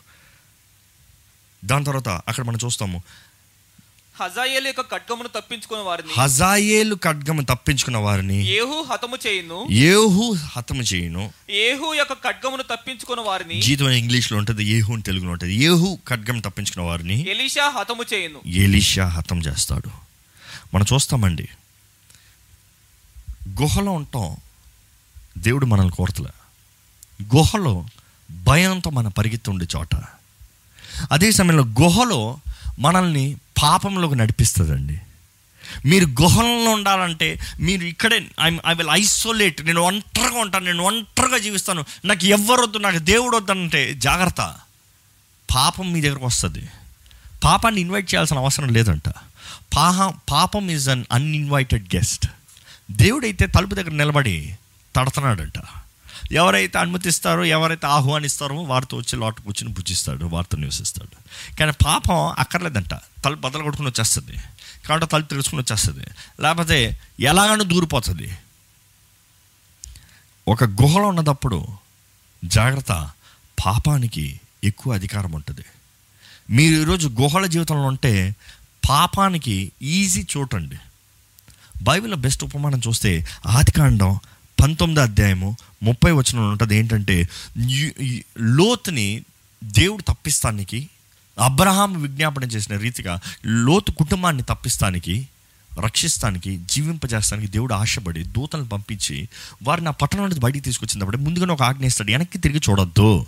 దాని తర్వాత అక్కడ మనం చూస్తాము. హజాయేలు యొక్క ఖడ్గమును తప్పించుకున్న వారిని హజాయేలు ఖడ్గము తప్పించుకున్న వారిని ఏహు హతము చేయును. ఏహు హతము చేయను. ఏహు యొక్క ఖడ్గమును తప్పించుకున్న వారిని జీతం ఇంగ్లీష్లో ఉంటుంది ఏహు అని తెలుగులో ఉంటుంది. ఏహు ఖడ్గం తప్పించుకున్న వారిని ఎలీషా హతము చేయును. ఎలీషా హతం చేస్తాడు. మనం చూస్తామండి గుహలో ఉంటాం. దేవుడు మనల్ని కోరతలే. గుహలో భయంతో మన పరిగెత్తుండే చోట. అదే సమయంలో గుహలో మనల్ని పాపంలోకి నడిపిస్తుందండి. మీరు గుహల్లో ఉండాలంటే మీరు ఇక్కడే ఐ ఐ విల్ ఐసోలేట్. నేను ఒంటరిగా ఉంటాను నేను ఒంటరిగా జీవిస్తాను. నాకు ఎవరొద్దు నాకు దేవుడు వద్దంటే జాగ్రత్త. పాపం మీ దగ్గరకు వస్తుంది. పాపాన్ని ఇన్వైట్ చేయాల్సిన అవసరం లేదంట. పాహ పాపం ఈజ్ అన్ అన్ఇన్వైటెడ్ గెస్ట్ దేవుడైతే తలుపు దగ్గర నిలబడి తడుతున్నాడంట ఎవరైతే అనుమతిస్తారో ఎవరైతే ఆహ్వానిస్తారో వారితో వచ్చి లోటు కూర్చుని భుజిస్తాడు వారితో నివసిస్తాడు. కానీ పాపం అక్కర్లేదంట. తలుపు బదలు కొట్టుకుని వచ్చేస్తుంది. కాబట్టి తలుపు తెలుసుకుని వచ్చేస్తుంది. లేకపోతే ఎలాగనో దూరిపోతుంది. ఒక గుహలో ఉన్నదప్పుడు జాగ్రత్త పాపానికి ఎక్కువ అధికారం ఉంటుంది. మీరు ఈరోజు గుహల జీవితంలో ఉంటే పాపానికి ఈజీ చూడండి బైబిల్లో బెస్ట్ ఉపమానం చూస్తే ఆదికాండం పంతొమ్మిదో అధ్యాయము ముప్పై వచనం ఉంటుంది ఏంటంటే లోతుని దేవుడు తప్పిస్తానికి అబ్రహాం విజ్ఞాపన చేసిన రీతిగా లోతు కుటుంబాన్ని తప్పిస్తానికి రక్షిస్తానికి జీవింపజేస్తానికి దేవుడు ఆశపడి దూతలను పంపించి వారిని ఆ పట్టణం నుంచి బయటికి తీసుకొచ్చినప్పుడు ముందుగానే ఒక ఆజ్ఞాయిస్తాడు వెనక్కి తిరిగి చూడొద్దు.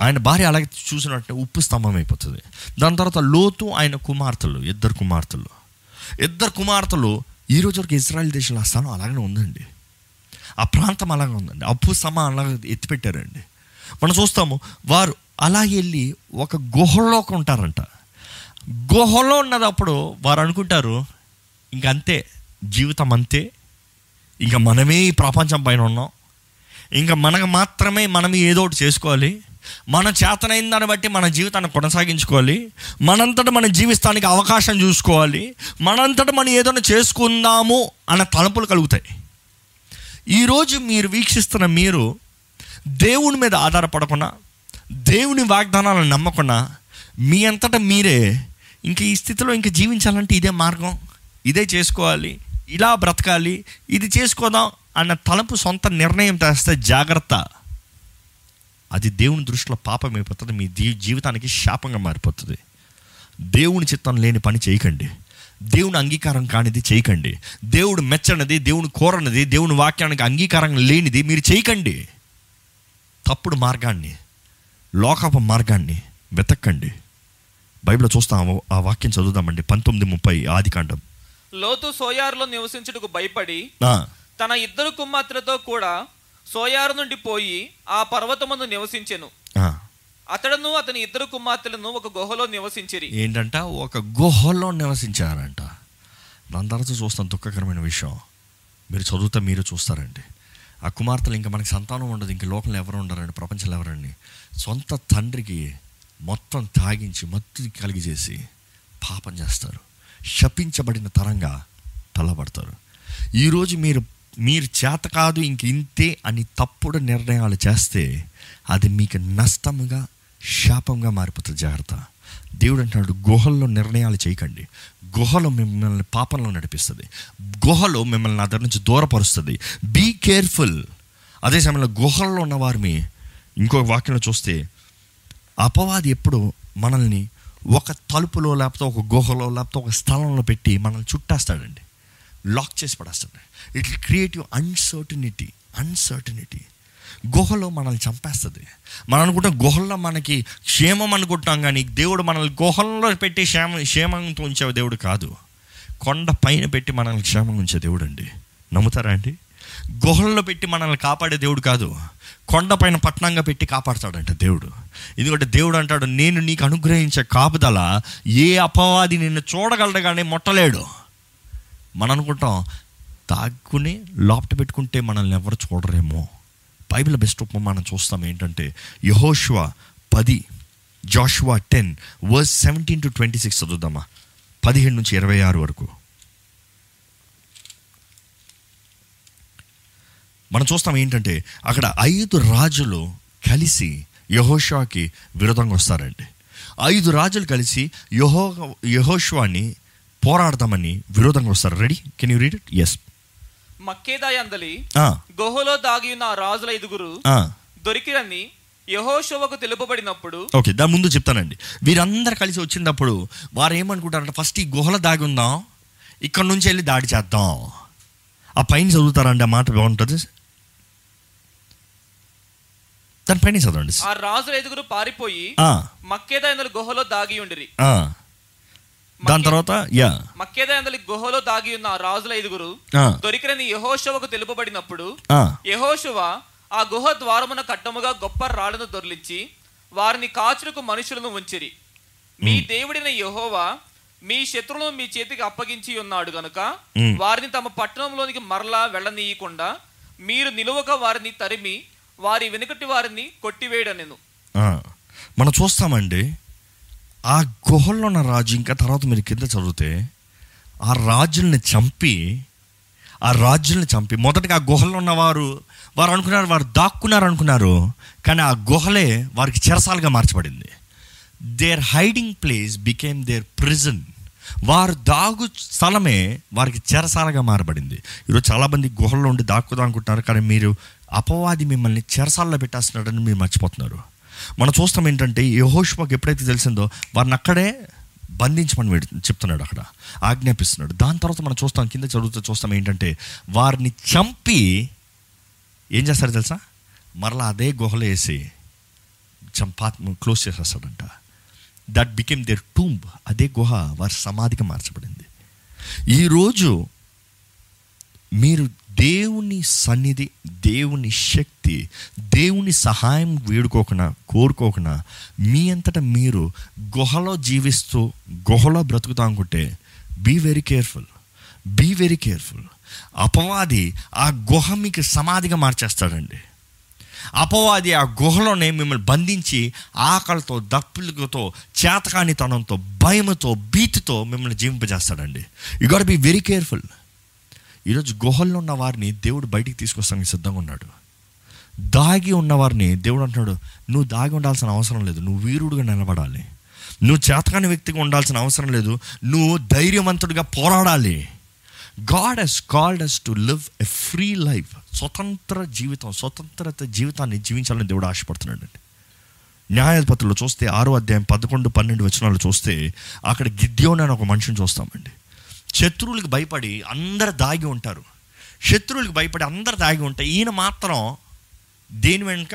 ఆయన భార్య అలాగే చూసినట్టు ఉప్పు స్తంభం అయిపోతుంది. దాని తర్వాత లోతు ఆయన కుమార్తెలు ఇద్దరు కుమార్తెలు. ఇద్దరు కుమార్తెలు ఈ రోజు వరకు ఇజ్రాయెల్ దేశంలో ఆ స్థానం అలాగే ఉందండి. ఆ ప్రాంతం అలాగే ఉందండి. అప్పు సమ అలాగే ఎత్తిపెట్టారండి. మనం చూస్తాము వారు అలా వెళ్ళి ఒక గుహలోకి ఉంటారంట. గుహలో ఉన్నదప్పుడు వారు అనుకుంటారు ఇంక అంతే జీవితం అంతే ఇంకా మనమే ఈ ప్రపంచం పైన ఉన్నాం. ఇంకా మనకు మాత్రమే మనం ఏదో ఒకటి చేసుకోవాలి. మన చేతనైన దాన్ని బట్టి మన జీవితాన్ని కొనసాగించుకోవాలి. మనంతట మనం జీవిస్తానికి అవకాశం చూసుకోవాలి. మనంతట మనం ఏదైనా చేసుకుందాము అన్న తలంపులు కలుగుతాయి. ఈరోజు మీరు వీక్షిస్తున్న మీరు దేవుని మీద ఆధారపడకుండా దేవుని వాగ్దానాలను నమ్మకుండా మీ అంతటా మీరే ఇంక ఈ స్థితిలో ఇంక జీవించాలంటే ఇదే మార్గం. ఇదే చేసుకోవాలి. ఇలా బ్రతకాలి. ఇది చేసుకోదాం అన్న తలపు సొంత నిర్ణయం తెస్తే జాగ్రత్త. అది దేవుని దృష్టిలో పాపం అయిపోతుంది. మీ జీవితానికి శాపంగా మారిపోతుంది. దేవుని చిత్తం లేని పని చేయకండి. దేవుని అంగీకారం కానిది చేయకండి. దేవుడు మెచ్చనిది దేవుని కోరనిది దేవుని వాక్యానికి అంగీకారం లేనిది మీరు చేయకండి. తప్పుడు మార్గాన్ని లోకపు మార్గాన్ని వెతక్కండి బైబిల్ చూస్తాము ఆ వాక్యం చదువుదామండి. పంతొమ్మిది ముప్పై ఆది కాండం. లోతు సోయారులో నివసించుటకు భయపడి తన ఇద్దరు కుమార్తెలతో కూడా సోయారు నుండి పోయి ఆ పర్వతమందు నివసించెను. అతడును అతని ఇద్దరు కుమార్తెలను ఒక గుహలో నివసించిరి. ఏంటంట? ఒక గుహలో నివసించారంట. దాని తర్వాత చూస్తాం దుఃఖకరమైన విషయం. మీరు చదువుతా మీరు చూస్తారండి. ఆ కుమార్తెలు ఇంకా మనకి సంతానం ఉండదు ఇంక లోకంలో ఎవరు ఉండరండి ప్రపంచంలో ఎవరండి. సొంత తండ్రికి మొత్తం తాగించి మత్తు కలిగి చేసి పాపం చేస్తారు. శపించబడిన తరంగా తల్లబడతారు ఈరోజు మీరు మీరు చేత కాదు ఇంక ఇంతే అని తప్పుడు నిర్ణయాలు చేస్తే అది మీకు నష్టముగా శాపంగా మారిపోతుంది. జాగ్రత్త. దేవుడు అంటున్నాడు గుహల్లో నిర్ణయాలు చేయకండి. గుహలో మిమ్మల్ని పాపంలో నడిపిస్తుంది. గుహలో మిమ్మల్ని నా దగ్గర నుంచి దూరపరుస్తుంది. బీ కేర్ఫుల్ అదే సమయంలో గుహల్లో ఉన్న వారిని ఇంకొక వాక్యంలో చూస్తే అపవాది ఎప్పుడు మనల్ని ఒక తలుపులో లేకపోతే ఒక గుహలో లేకపోతే ఒక స్థలంలో పెట్టి మనల్ని చుట్టేస్తాడండి. లాక్ చేసి పడేస్తాడు. It creative uncertainty uncertainty. గుహలో మనల్ని చంపేస్తుంది. మనం అనుకుంటాం గుహల్లో మనకి క్షేమం అనుకుంటాం కానీ దేవుడు మనల్ని గుహల్లో పెట్టి క్షేమ క్షేమంతో ఉంచే దేవుడు కాదు. కొండ పైన పెట్టి మనల్ని క్షేమంగా ఉంచే దేవుడు అండి. నమ్ముతారా అండి? గుహల్లో పెట్టి మనల్ని కాపాడే దేవుడు కాదు. కొండపైన పట్టణంగా పెట్టి కాపాడతాడంట దేవుడు. ఎందుకంటే దేవుడు అంటాడు నేను నీకు అనుగ్రహించే కాపుదల ఏ అపవాది నిన్ను చూడగలడు కానీ మొట్టలేడు. మనం అనుకుంటాం తాక్కుని లోపట పెట్టుకుంటే మనల్ని ఎవరు చూడరేమో. బైబిల్ బెస్ట్ ఉపమానం చూస్తాం ఏంటంటే యహోష్వా పది Joshua ten verse seventeen to twenty six చదువుదామా? పదిహేడు నుంచి ఇరవై ఆరు వరకు. మనం చూస్తాం ఏంటంటే అక్కడ ఐదు రాజులు కలిసి యహోష్వాకి విరోధంగా వస్తారండి. ఐదు రాజులు కలిసి యహో యహోష్వాని పోరాడదామని విరోధంగా వస్తారు. Ready can you read it yes మక్కేదాయందలి గుహలో దాగి ఉన్న రాజుల ఐదుగురు దొరికిరని యహోషువకు తెలుపబడినప్పుడు ఓకే దాని ముందు చెప్తానండి. వీరందరూ కలిసి వచ్చినప్పుడు వారు ఏమనుకుంటారంటే ఫస్ట్ ఈ గుహలో దాగి ఉందాం ఇక్కడ నుంచి వెళ్ళి దాడి చేద్దాం. ఆ పైన చదువుతారండి ఆ మాట బాగుంటుంది. దాని పైన చదవండి. ఆ రాజుల ఐదుగురు పారిపోయి మక్కేదాయందలి గుహలో దాగి ఉండిరి. దాని తర్వాత యా. మక్కేదాయందలి గుహలో దాగి ఉన్న రాజుల ఐదుగురు ఆ, దొరికిరని యహోషువకు తెలుపబడినప్పుడు ఆ, యహోషువ ఆ గుహ ద్వారమున కట్టముగా గొప్ప రాళ్ళను దొర్లించి వారిని కాచులకు మనుషులను ఉంచిరి. మీ దేవుడైన యెహోవా మీ శత్రువులను మీ చేతికి అప్పగించి ఉన్నాడు గనుక. వారిని తమ పట్టణంలోనికి మరలా వెళ్ళనీయకుండా మీరు నిలువక వారిని తరిమి వారి వెనుకటి వారిని కొట్టివేయడనెను. మనం చూస్తామండి ఆ గుహల్లో ఉన్న రాజు ఇంకా తర్వాత మీరు కింద చదివితే ఆ రాజుల్ని చంపి ఆ రాజుల్ని చంపి మొదటగా ఆ గుహల్లో ఉన్నవారు వారు అనుకున్నారు వారు దాక్కున్నారు అనుకున్నారు కానీ ఆ గుహలే వారికి చెరసాలుగా మార్చబడింది. Their hiding place became their prison వారు దాగు స్థలమే వారికి చెరసాలగా మారబడింది. ఈరోజు చాలామంది గుహల్లో ఉండి దాక్కుదాం అనుకుంటున్నారు కానీ మీరు అపవాది మిమ్మల్ని చెరసాల్లో పెట్టేస్తున్నాడని మీరు మర్చిపోతున్నారు. మనం చూస్తాం ఏంటంటే యహోష్మకు ఎప్పుడైతే తెలిసిందో వారిని అక్కడే బంధించమని చెప్తున్నాడు అక్కడ. ఆజ్ఞాపిస్తున్నాడు. దాని తర్వాత మనం చూస్తాం కింద చదువుతూ చూస్తాం ఏంటంటే వారిని చంపి ఏం చేస్తారు తెలుసా? మరలా అదే గుహలో వేసి చంపా క్లోజ్ చేసేస్తాడంట. దట్ బికెమ్ దేర్ టూంబ్ అదే గుహ వారి సమాధిగా మార్చబడింది. ఈరోజు మీరు దేవుని సన్నిధి దేవుని శక్తి దేవుని సహాయం వేడుకోకుండా కోరుకోకుండా మీ అంతటా మీరు గుహలో జీవిస్తూ గుహలో బ్రతుకుతా అనుకుంటే be very careful be very careful అపవాది ఆ గుహ మీకు సమాధిగా మార్చేస్తాడండి. అపవాది ఆ గుహలోనే మిమ్మల్ని బంధించి ఆకలితో దప్పులతో చేతకానితనంతో భయంతో భీతితో మిమ్మల్ని జీవింపజేస్తాడండి. You got be very careful ఈరోజు గుహల్లో ఉన్న వారిని దేవుడు బయటికి తీసుకొస్తానికి సిద్ధంగా ఉన్నాడు. దాగి ఉన్నవారిని దేవుడు అంటున్నాడు నువ్వు దాగి ఉండాల్సిన అవసరం లేదు నువ్వు వీరుడుగా నిలబడాలి. నువ్వు చేతకాని వ్యక్తిగా ఉండాల్సిన అవసరం లేదు నువ్వు ధైర్యవంతుడిగా పోరాడాలి. God has called us to live a free life స్వతంత్ర జీవితం స్వతంత్రత జీవితాన్ని జీవించాలని దేవుడు ఆశపడుతున్నాడు. అండి న్యాయాధిపతులు చూస్తే ఆరో అధ్యాయం పదకొండు పన్నెండు వచనాలు చూస్తే అక్కడ గిద్యోన్ అని ఒక మనిషిని చూస్తామండి. శత్రువులకు భయపడి అందరు దాగి ఉంటారు. శత్రువులకు భయపడి అందరు దాగి ఉంటాయి ఈయన మాత్రం దేని వెనుక?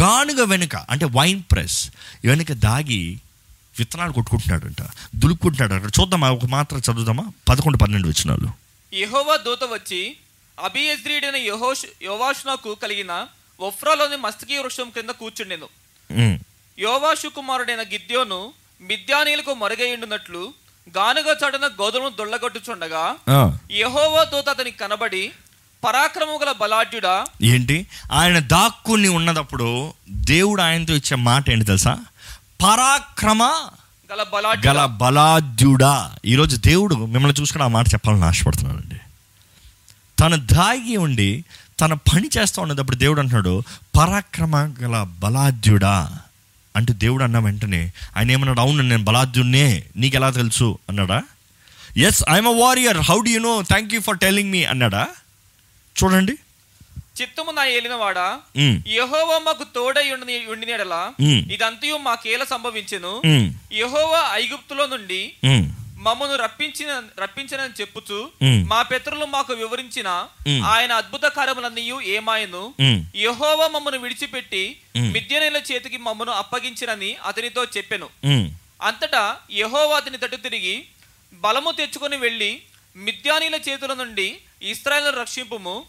గానుగ వెనుక అంటే వైన్ ప్రెస్ వెనుక దాగి విత్తనాలు కొట్టుకుంటున్నాడంట దులుపుకుంటున్నాడు అక్కడ చూద్దామా ఒక మాత్రం చదువుదామా? పదకొండు పన్నెండు వచ్చినాలు. యెహోవా దూత వచ్చి అభియజ్రీడైన యహోష్ యోవాషునకు కలిగిన ఒఫ్రాలోని మస్తకి వృక్షం కింద కూర్చుండెను. యోవాషు కుమారుడైన గిద్యోను మిద్యానీలకు మరుగైండునట్లు గానుగ చడన గోధుమను దొల్లగొట్టుచుండగా ఆ, యెహోవా దూత అతనికి కనబడి పరాక్రమము గల బలాఢ్యుడా? ఏంటి? ఆయన దాక్కుని ఉన్నదప్పుడు దేవుడు ఆయనతో ఇచ్చే మాట ఏంటి తెలుసా? పరాక్రమ గల బలాఢ్యుడా. గల బలాద్యుడా ఈరోజు దేవుడు మిమ్మల్ని చూసుకుని ఆ మాట చెప్పాలని ఆశపడుతున్నాడండి తన దాగి ఉండి తన పని చేస్తూ ఉన్నప్పుడు దేవుడు అంటున్నాడు పరాక్రమ గల బలాద్యుడా అంటే దేవుడు అన్న వెంటనే ఆయన ఏమన్నాడు? అవును నేను బలాద్యుడినే నీకు ఎలా తెలుసు? అన్నాడా. Yes I'm a warrior how do you know thank you for telling me అన్నాడా. చూడండి. చిత్తము నా ఏలినవాడా? యెహోవా మాకు తోడై ఉండి ఉండినడలా? ఇదంతయు మాకేల సంభవించెను? యెహోవా ఐగుప్తులో నుండి మమ్మను రప్పించిన రప్పించనని చెప్పుచు మా పితరులు మాకు వివరించిన. ఆయన అద్భుత కార్యములన్నీ ఏమాయను యెహోవా మమ్మను విడిచిపెట్టి. మిద్యనేల చేతికి మమ్మను అప్పగించినని అతనితో చెప్పెను. అంతటా యెహోవా అతని తట్టు తిరిగి బలము తెచ్చుకొని వెళ్ళి మిద్యానీల చేతుల నుండి ఇస్రాయేల్ రక్షింపుము.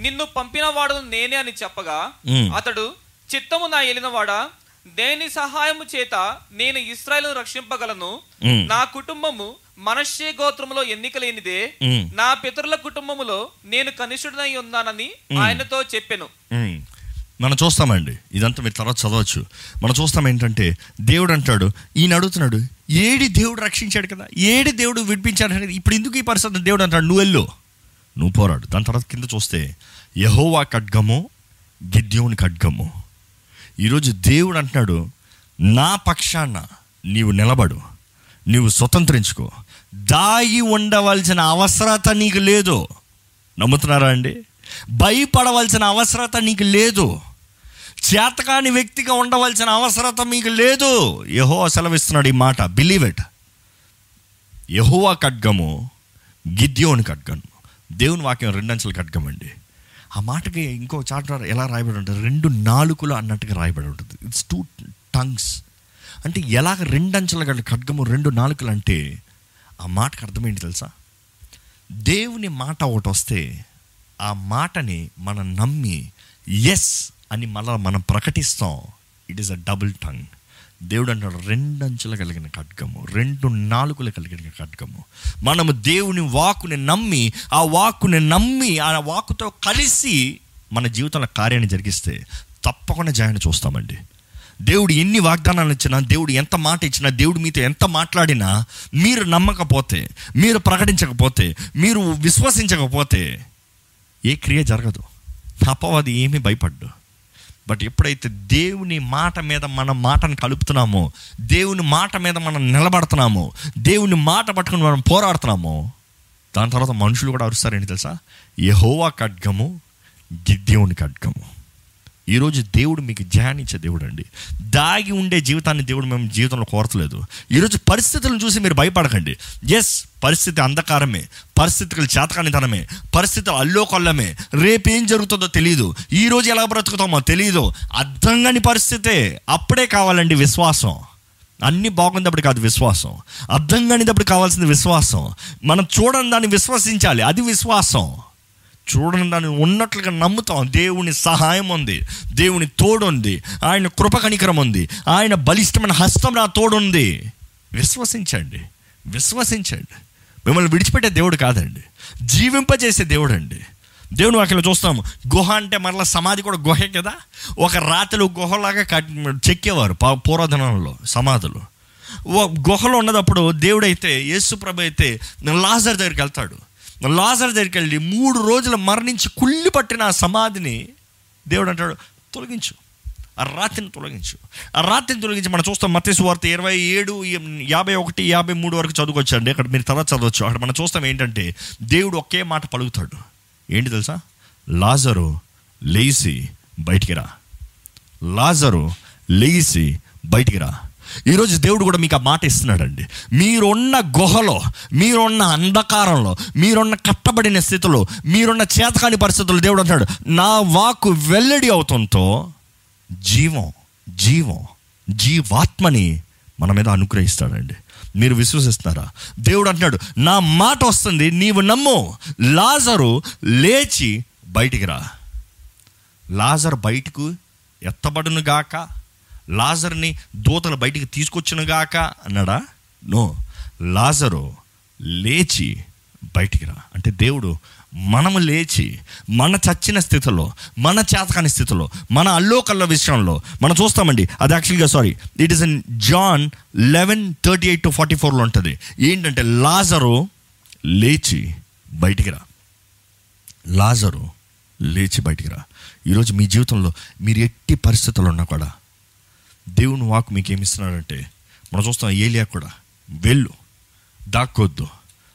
నిన్ను పంపిన వాడను నేనే అని చెప్పగా. అతడు చిత్తము నా ఎలినవాడా? దేని సహాయము చేత నేను ఇస్రాయేల్ రక్షింపగలను. నా కుటుంబము మనష్యే గోత్రములో ఎన్నిక లేనిదే. నా పితరుల కుటుంబములో నేను కనిష్ఠుడనై ఉన్నానని ఆయనతో చెప్పెను. మనం చూస్తామండి. ఇదంతా మీరు తర్వాత చదవచ్చు. మనం చూస్తాం ఏంటంటే దేవుడు అంటాడు ఈయన అడుగుతున్నాడు ఏడి దేవుడు రక్షించాడు కదా? ఏడి దేవుడు విడిపించాడు కదా ఇప్పుడు ఎందుకు ఈ పరిస్థితి దేవుడు అంటాడు? నువ్వు వెళ్ళు. నువ్వు పోరాడు. దాని తర్వాత కింద చూస్తే యహోవా ఖడ్గము గిద్యోని ఖడ్గము. ఈరోజు దేవుడు అంటున్నాడు నా పక్షాన నీవు నిలబడు నీవు స్వతంత్రించుకో. దాగి ఉండవలసిన అవసరత నీకు లేదు. నమ్ముతున్నారా అండి? భయపడవలసిన అవసరత నీకు లేదు. చేతకాని వ్యక్తిగా ఉండవలసిన అవసరత మీకు లేదు. యహో సెలవిస్తున్నాడు ఈ మాట. బిలీవ్ ఇట్ యహోవా ఖడ్గము గిద్యోని ఖడ్గము. దేవుని వాక్యం రెండంచెల ఖడ్గం అండి ఆ మాటకి ఇంకో చాట ఎలా రాయబడి ఉంటుంది? రెండు నాలుగులు అన్నట్టుగా రాయబడి ఉంటుంది. ఇట్స్ టూ టంగ్స్ అంటే ఎలాగ రెండంచెల గల ఖడ్గము రెండు నాలుకలు అంటే ఆ మాటకు అర్థమేంటి తెలుసా? దేవుని మాట ఒకటి వస్తే ఆ మాటని మనం నమ్మి ఎస్ అని మళ్ళీ మనం ప్రకటిస్తాం. It is a double tongue దేవుడు అంటాడు రెండంచులు కలిగిన ఖడ్గము రెండు నాలుగులు కలిగిన ఖడ్గము. మనము దేవుని వాక్కుని నమ్మి ఆ వాక్కుని నమ్మి ఆ వాక్కుతో కలిసి మన జీవితంలో కార్యాన్ని జరిగిస్తే తప్పకుండా జయాన్ని చూస్తామండి. దేవుడు ఎన్ని వాగ్దానాలు ఇచ్చినా దేవుడు ఎంత మాట ఇచ్చినా దేవుడు మీతో ఎంత మాట్లాడినా మీరు నమ్మకపోతే మీరు ప్రకటించకపోతే మీరు విశ్వసించకపోతే ఏ క్రియ జరగదు. అపవాది ఏమీ భయపడ్డు. బట్ ఎప్పుడైతే దేవుని మాట మీద మన మాటను కలుపుతున్నామో దేవుని మాట మీద మనం నిలబడుతున్నామో దేవుని మాట పట్టుకుని మనం పోరాడుతున్నామో దాని తర్వాత మనుషులు కూడా అరుస్తారేంటి తెలుసా? యహోవా ఖడ్గము గిద్యోని ఖడ్గము. ఈరోజు దేవుడు మీకు ధ్యానించే దేవుడు అండి దాగి ఉండే జీవితాన్ని దేవుడు మేము జీవితంలో కోరతలేదు ఈరోజు పరిస్థితులను చూసి మీరు భయపడకండి. ఎస్ పరిస్థితి అంధకారమే. పరిస్థితులు చేతకానితనమే. పరిస్థితులు అల్లోకొల్లమే. రేపేం జరుగుతుందో తెలియదు ఈరోజు ఎలా బ్రతుకుతామో తెలియదు అర్థం కాని పరిస్థితే అప్పుడే కావాలండి విశ్వాసం. అన్నీ బాగుందప్పుడు కాదు విశ్వాసం. అర్థం కానిదప్పుడు కావాల్సింది విశ్వాసం. మనం చూడని దాన్ని విశ్వసించాలి. అది విశ్వాసం. చూడని దాన్ని ఉన్నట్లుగా నమ్ముతాం. దేవుని సహాయం ఉంది దేవుని తోడు ఉంది ఆయన కృప కనికరం ఉంది ఆయన బలిష్టమైన హస్తం నా తోడు ఉంది. విశ్వసించండి విశ్వసించండి. మిమ్మల్ని విడిచిపెట్టే దేవుడు కాదండి జీవింపజేసే దేవుడు అండి దేవుని వాక్యలో చూస్తాము గుహ అంటే మరలా సమాధి కూడా గుహే కదా? ఒక రాత్రిలో గుహలాగా కట్ చెక్కేవారు పూర్వధనంలో సమాధులు. గుహలో ఉన్నదప్పుడు దేవుడైతే యేసు ప్రభు అయితే లాజర్ దగ్గరికి వెళ్తాడు. లాజర్ దగ్గరికి వెళ్ళి మూడు రోజులు మరణించి కుళ్ళి పట్టిన ఆ సమాధిని దేవుడు అంటాడు తొలగించు. ఆ రాత్రిని తొలగించు. ఆ రాత్రిని తొలగించి మనం చూస్తాం మత్స్సు వార్త ఇరవై ఏడు యాభై ఒకటి యాభై మూడు వరకు చదువుకొచ్చండి. అక్కడ మీరు తర్వాత చదవచ్చు. అక్కడ మనం చూస్తాం ఏంటంటే దేవుడు ఒకే మాట పలుకుతాడు. ఏంటి తెలుసా? లాజరు లేచి బయటికి రా. లాజరు లేచి బయటికి రా. ఈరోజు దేవుడు కూడా మీకు ఆ మాట ఇస్తున్నాడండి. మీరున్న గుహలో మీరున్న అంధకారంలో మీరున్న కట్టబడిన స్థితిలో మీరున్న చేతకాని పరిస్థితుల్లో దేవుడు అంటాడు నా వాకు వెల్లడి అవుతుంతో జీవం జీవం జీవాత్మని మన మీద అనుగ్రహిస్తాడండి. మీరు విశ్వసిస్తున్నారా? దేవుడు అంటున్నాడు నా మాట వస్తుంది నీవు నమ్ము లాజరు లేచి బయటికి రా. లాజర్ బయటకు ఎత్తబడును గాక లాజర్ని దూతలు బయటికి తీసుకొచ్చినగాక అన్నాడా? నో లాజరు లేచి బయటికి రా. అంటే దేవుడు మనము లేచి మన చచ్చిన స్థితిలో మన చేతకాని స్థితిలో మన అల్లోకల్ల విషయంలో మనం చూస్తామండి అది యాక్చువల్గా sorry it is in John eleven thirty eight to forty ఫోర్లో ఉంటుంది. ఏంటంటే లాజరు లేచి బయటికి రా. లాజరు లేచి బయటికి రా. ఈరోజు మీ జీవితంలో మీరు ఎట్టి పరిస్థితుల్లో ఉన్నా కూడా దేవుని వాక్ మీకు ఏమి ఇస్తున్నాడంటే మనం చూస్తాం ఏలియా కూడా వెళ్ళు దాక్కొద్దు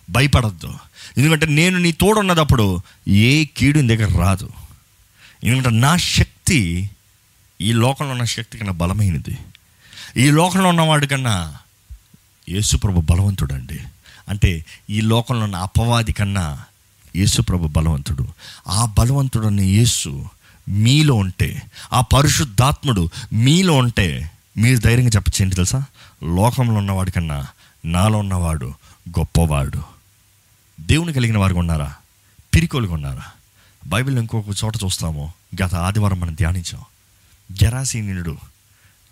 భయపడద్దు. ఎందుకంటే నేను నీ తోడున్నదప్పుడు ఏ కీడు నీ దగ్గర రాదు. ఎందుకంటే నా శక్తి ఈ లోకంలో ఉన్న శక్తి కన్నా బలమైనది. ఈ లోకంలో ఉన్నవాడి కన్నా యేసుప్రభు బలవంతుడండి. అంటే ఈ లోకంలో ఉన్న అపవాది కన్నా యేసుప్రభు బలవంతుడు. ఆ బలవంతుడు అనే యేసు మీలో ఉంటే ఆ పరిశుద్ధాత్ముడు మీలో ఉంటే మీరు ధైర్యంగా చెప్పచ్చు ఏంటి తెలుసా? లోకంలో ఉన్నవాడి కన్నా నాలో ఉన్నవాడు గొప్పవాడు. దేవుని కలిగిన వారికి ఉన్నారా? పిరికోలుగా ఉన్నారా? బైబిల్ ఇంకొక చోట చూస్తాము. గత ఆదివారం మనం ధ్యానించాం. గెరాసీనుడు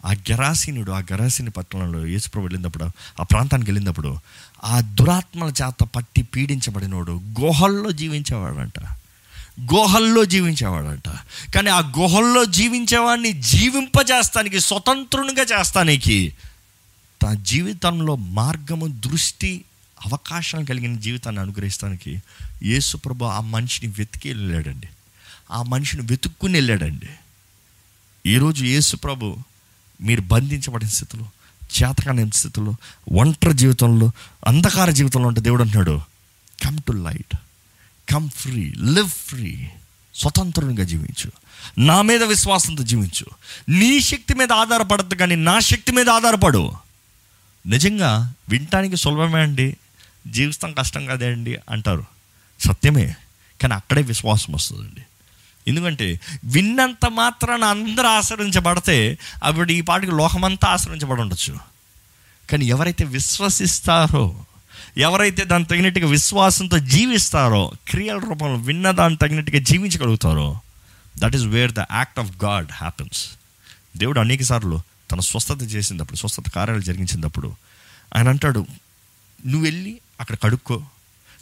ఆ గెరాసీనుడు ఆ గెరాసీని పట్టణంలో యేసుప్రభు వెళ్ళినప్పుడు ఆ ప్రాంతానికి వెళ్ళినప్పుడు ఆ దురాత్మల చేత పట్టి పీడించబడినోడు గుహల్లో జీవించేవాడంట. గుహల్లో జీవించేవాడంట. కానీ ఆ గుహల్లో జీవించేవాడిని జీవింపజేస్తానికి స్వతంత్రునిగా చేస్తానికి తన జీవితంలో మార్గము దృష్టి అవకాశం కలిగిన జీవితాన్ని అనుగ్రహిస్తానికి యేసుప్రభు ఆ మనిషిని వెతికి వెళ్ళాడండి. ఆ మనిషిని వెతుక్కుని వెళ్ళాడండి. ఈరోజు యేసుప్రభు మీరు బంధించబడిన స్థితిలో చేతకాని స్థితిలో ఒంటరి జీవితంలో అంధకార జీవితంలో ఉంటే దేవుడు అంటున్నాడు come to light come free live free స్వతంత్రంగా జీవించు. నా మీద విశ్వాసంతో జీవించు. నీ శక్తి మీద ఆధారపడద్దు కానీ నా శక్తి మీద ఆధారపడు. నిజంగా వినటానికి సులభమే అండి. జీవితం కష్టం కదే అండి అంటారు. సత్యమే. కానీ అక్కడే విశ్వాసం వస్తుందండి. ఎందుకంటే విన్నంత మాత్రాన అందరూ ఆశ్రయించబడితే అప్పుడు ఈ పాటికి లోకమంతా ఆశ్రయించబడి ఉండొచ్చు. కానీ ఎవరైతే విశ్వసిస్తారో ఎవరైతే దాని తగినట్టుగా విశ్వాసంతో జీవిస్తారో క్రియల రూపంలో విన్న దాని తగినట్టుగా జీవించగలుగుతారో that is where the act of God happens దేవుడు అనేక సార్లు తన స్వస్థత చేసినప్పుడు స్వస్థత కార్యాలు జరిగించినప్పుడు ఆయన అంటాడు నువ్వు వెళ్ళి అక్కడ కడుక్కో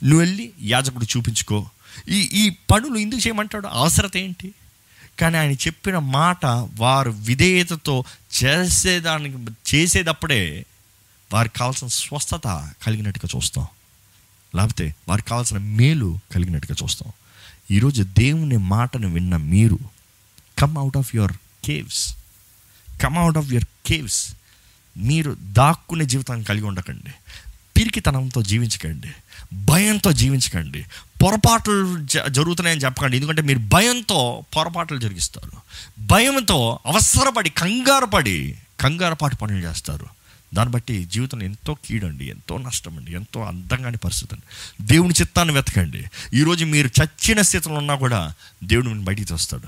నువ్వు వెళ్ళి యాజకుడు చూపించుకో. ఈ ఈ పనులు ఎందుకు చేయమంటాడు? అవసరత ఏంటి? కానీ ఆయన చెప్పిన మాట వారు విధేయతతో చేసేదానికి చేసేటప్పుడే వారికి కావాల్సిన స్వస్థత కలిగినట్టుగా చూస్తాం. లేకపోతే వారికి కావాల్సిన మేలు కలిగినట్టుగా చూస్తాం. ఈరోజు దేవుని మాటను విన్న మీరు come out of your caves come out of your caves మీరు దాక్కునే జీవితాన్ని కలిగి ఉండకండి. పిరికితనంతో జీవించకండి. భయంతో జీవించకండి. పొరపాట్లు జ- జరుగుతున్నాయని చెప్పకండి. ఎందుకంటే మీరు భయంతో పొరపాట్లు జరిగిస్తారు. భయంతో అవసరపడి కంగారుపడి కంగారపాటు పనులు చేస్తారు. దాన్ని బట్టి జీవితంలో ఎంతో కీడండి ఎంతో నష్టం అండి ఎంతో అందంగాని పరిస్థితి అండి. దేవుని చిత్తాన్ని వెతకండి. ఈరోజు మీరు చచ్చిన స్థితిలో ఉన్నా కూడా దేవుడు మిమ్మల్ని బయటికి తెస్తాడు.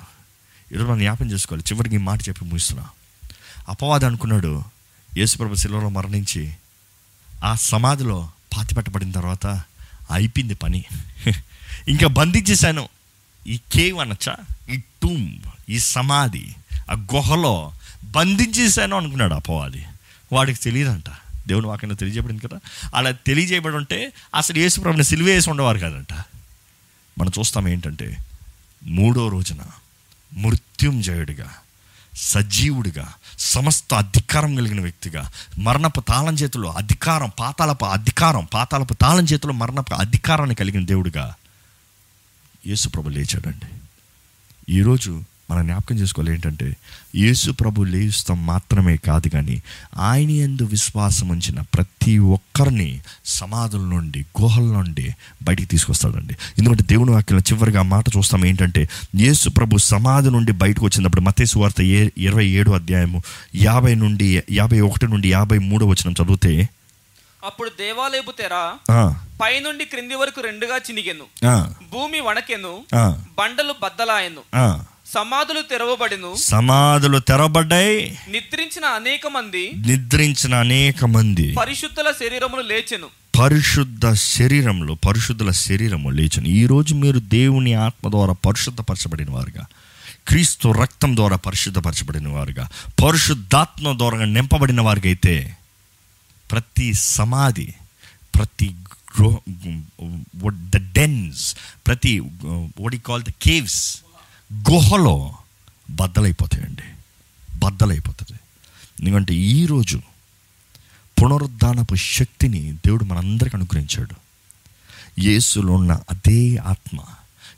ఈరోజు మనం జ్ఞాపం చేసుకోవాలి. చివరికి ఈ మాట చెప్పి ముగిస్తున్నా. అపవాదం అనుకున్నాడు యేసుప్రభు శిలువలో మరణించి ఆ సమాధిలో పాతిపెట్టబడిన తర్వాత అయిపోయింది పని. *laughs* ఇంకా బంధించేశాను. ఈ కేవ్ అనొచ్చా? ఈ టూమ్ ఈ సమాధి ఆ గుహలో బంధించేశాను అనుకున్నాడు అపవాది. వాడికి తెలియదంట. దేవుని వాక్యంలో తెలియజేయబడింది కదా? అలా తెలియజేయబడి ఉంటే అసలు యేసుప్రభుని సిలువ వేసి ఉండేవారు కాదంట. మనం చూస్తాం ఏంటంటే మూడో రోజున మృత్యుంజయుడిగా సజీవుడిగా సమస్త అధికారం కలిగిన వ్యక్తిగా మరణపు తాళం చేతిలో అధికారం పాతాలపు అధికారం పాతాలపు తాళం చేతిలో మరణపు అధికారాన్ని కలిగిన దేవుడిగా యేసుప్రభు లేచాడండి. ఈరోజు మనం జ్ఞాపకం చేసుకోవాలి ఏంటంటే యేసు ప్రభు లేస్తాం మాత్రమే కాదు కానీ ఆయన ఎందు విశ్వాసం ఉంచిన ప్రతి ఒక్కరిని సమాధుల నుండి గుహల నుండి బయటికి తీసుకొస్తాడండి. ఎందుకంటే దేవుని వాక్యంలో చివరిగా మాట చూస్తాం ఏంటంటే యేసు ప్రభు సమాధి నుండి బయటకు వచ్చినప్పుడు మతేసు వార్త ఏ ఇరవై ఏడు అధ్యాయము యాభై నుండి యాభై ఒకటి నుండి యాభై మూడో వచ్చిన చదివితే అప్పుడు దేవాలయపు తెర పైనుండి క్రింది వరకు రెండుగా చినిగెను. భూమి వణకెను. బండలు బద్దలాయను. సమాధులు తెరవబడిను. సమాధులు తెరబడ్డాయి నిద్రించిన అనేక మంది నిద్రించిన అనేక మంది పరిశుద్ధుల శరీరములు లేచెను. పరిశుద్ధ శరీరంలో పరిశుద్ధుల శరీరము లేచను. ఈరోజు మీరు దేవుని ఆత్మ ద్వారా పరిశుద్ధపరచబడిన వారుగా క్రీస్తు రక్తం ద్వారా పరిశుద్ధపరచబడిన వారుగా పరిశుద్ధాత్మ ద్వారా నింపబడిన వారికి అయితే ప్రతి సమాధి ప్రతి గ్రో ద డెన్స్ ప్రతి వడి కాల్ ద కేవ్స్ గుహలో బద్దలైపోతాయండి. బద్దలైపోతుంది. ఎందుకంటే ఈరోజు పునరుద్ధానపు శక్తిని దేవుడు మనందరికి అనుగ్రహించాడు. యేసులో ఉన్న అదే ఆత్మ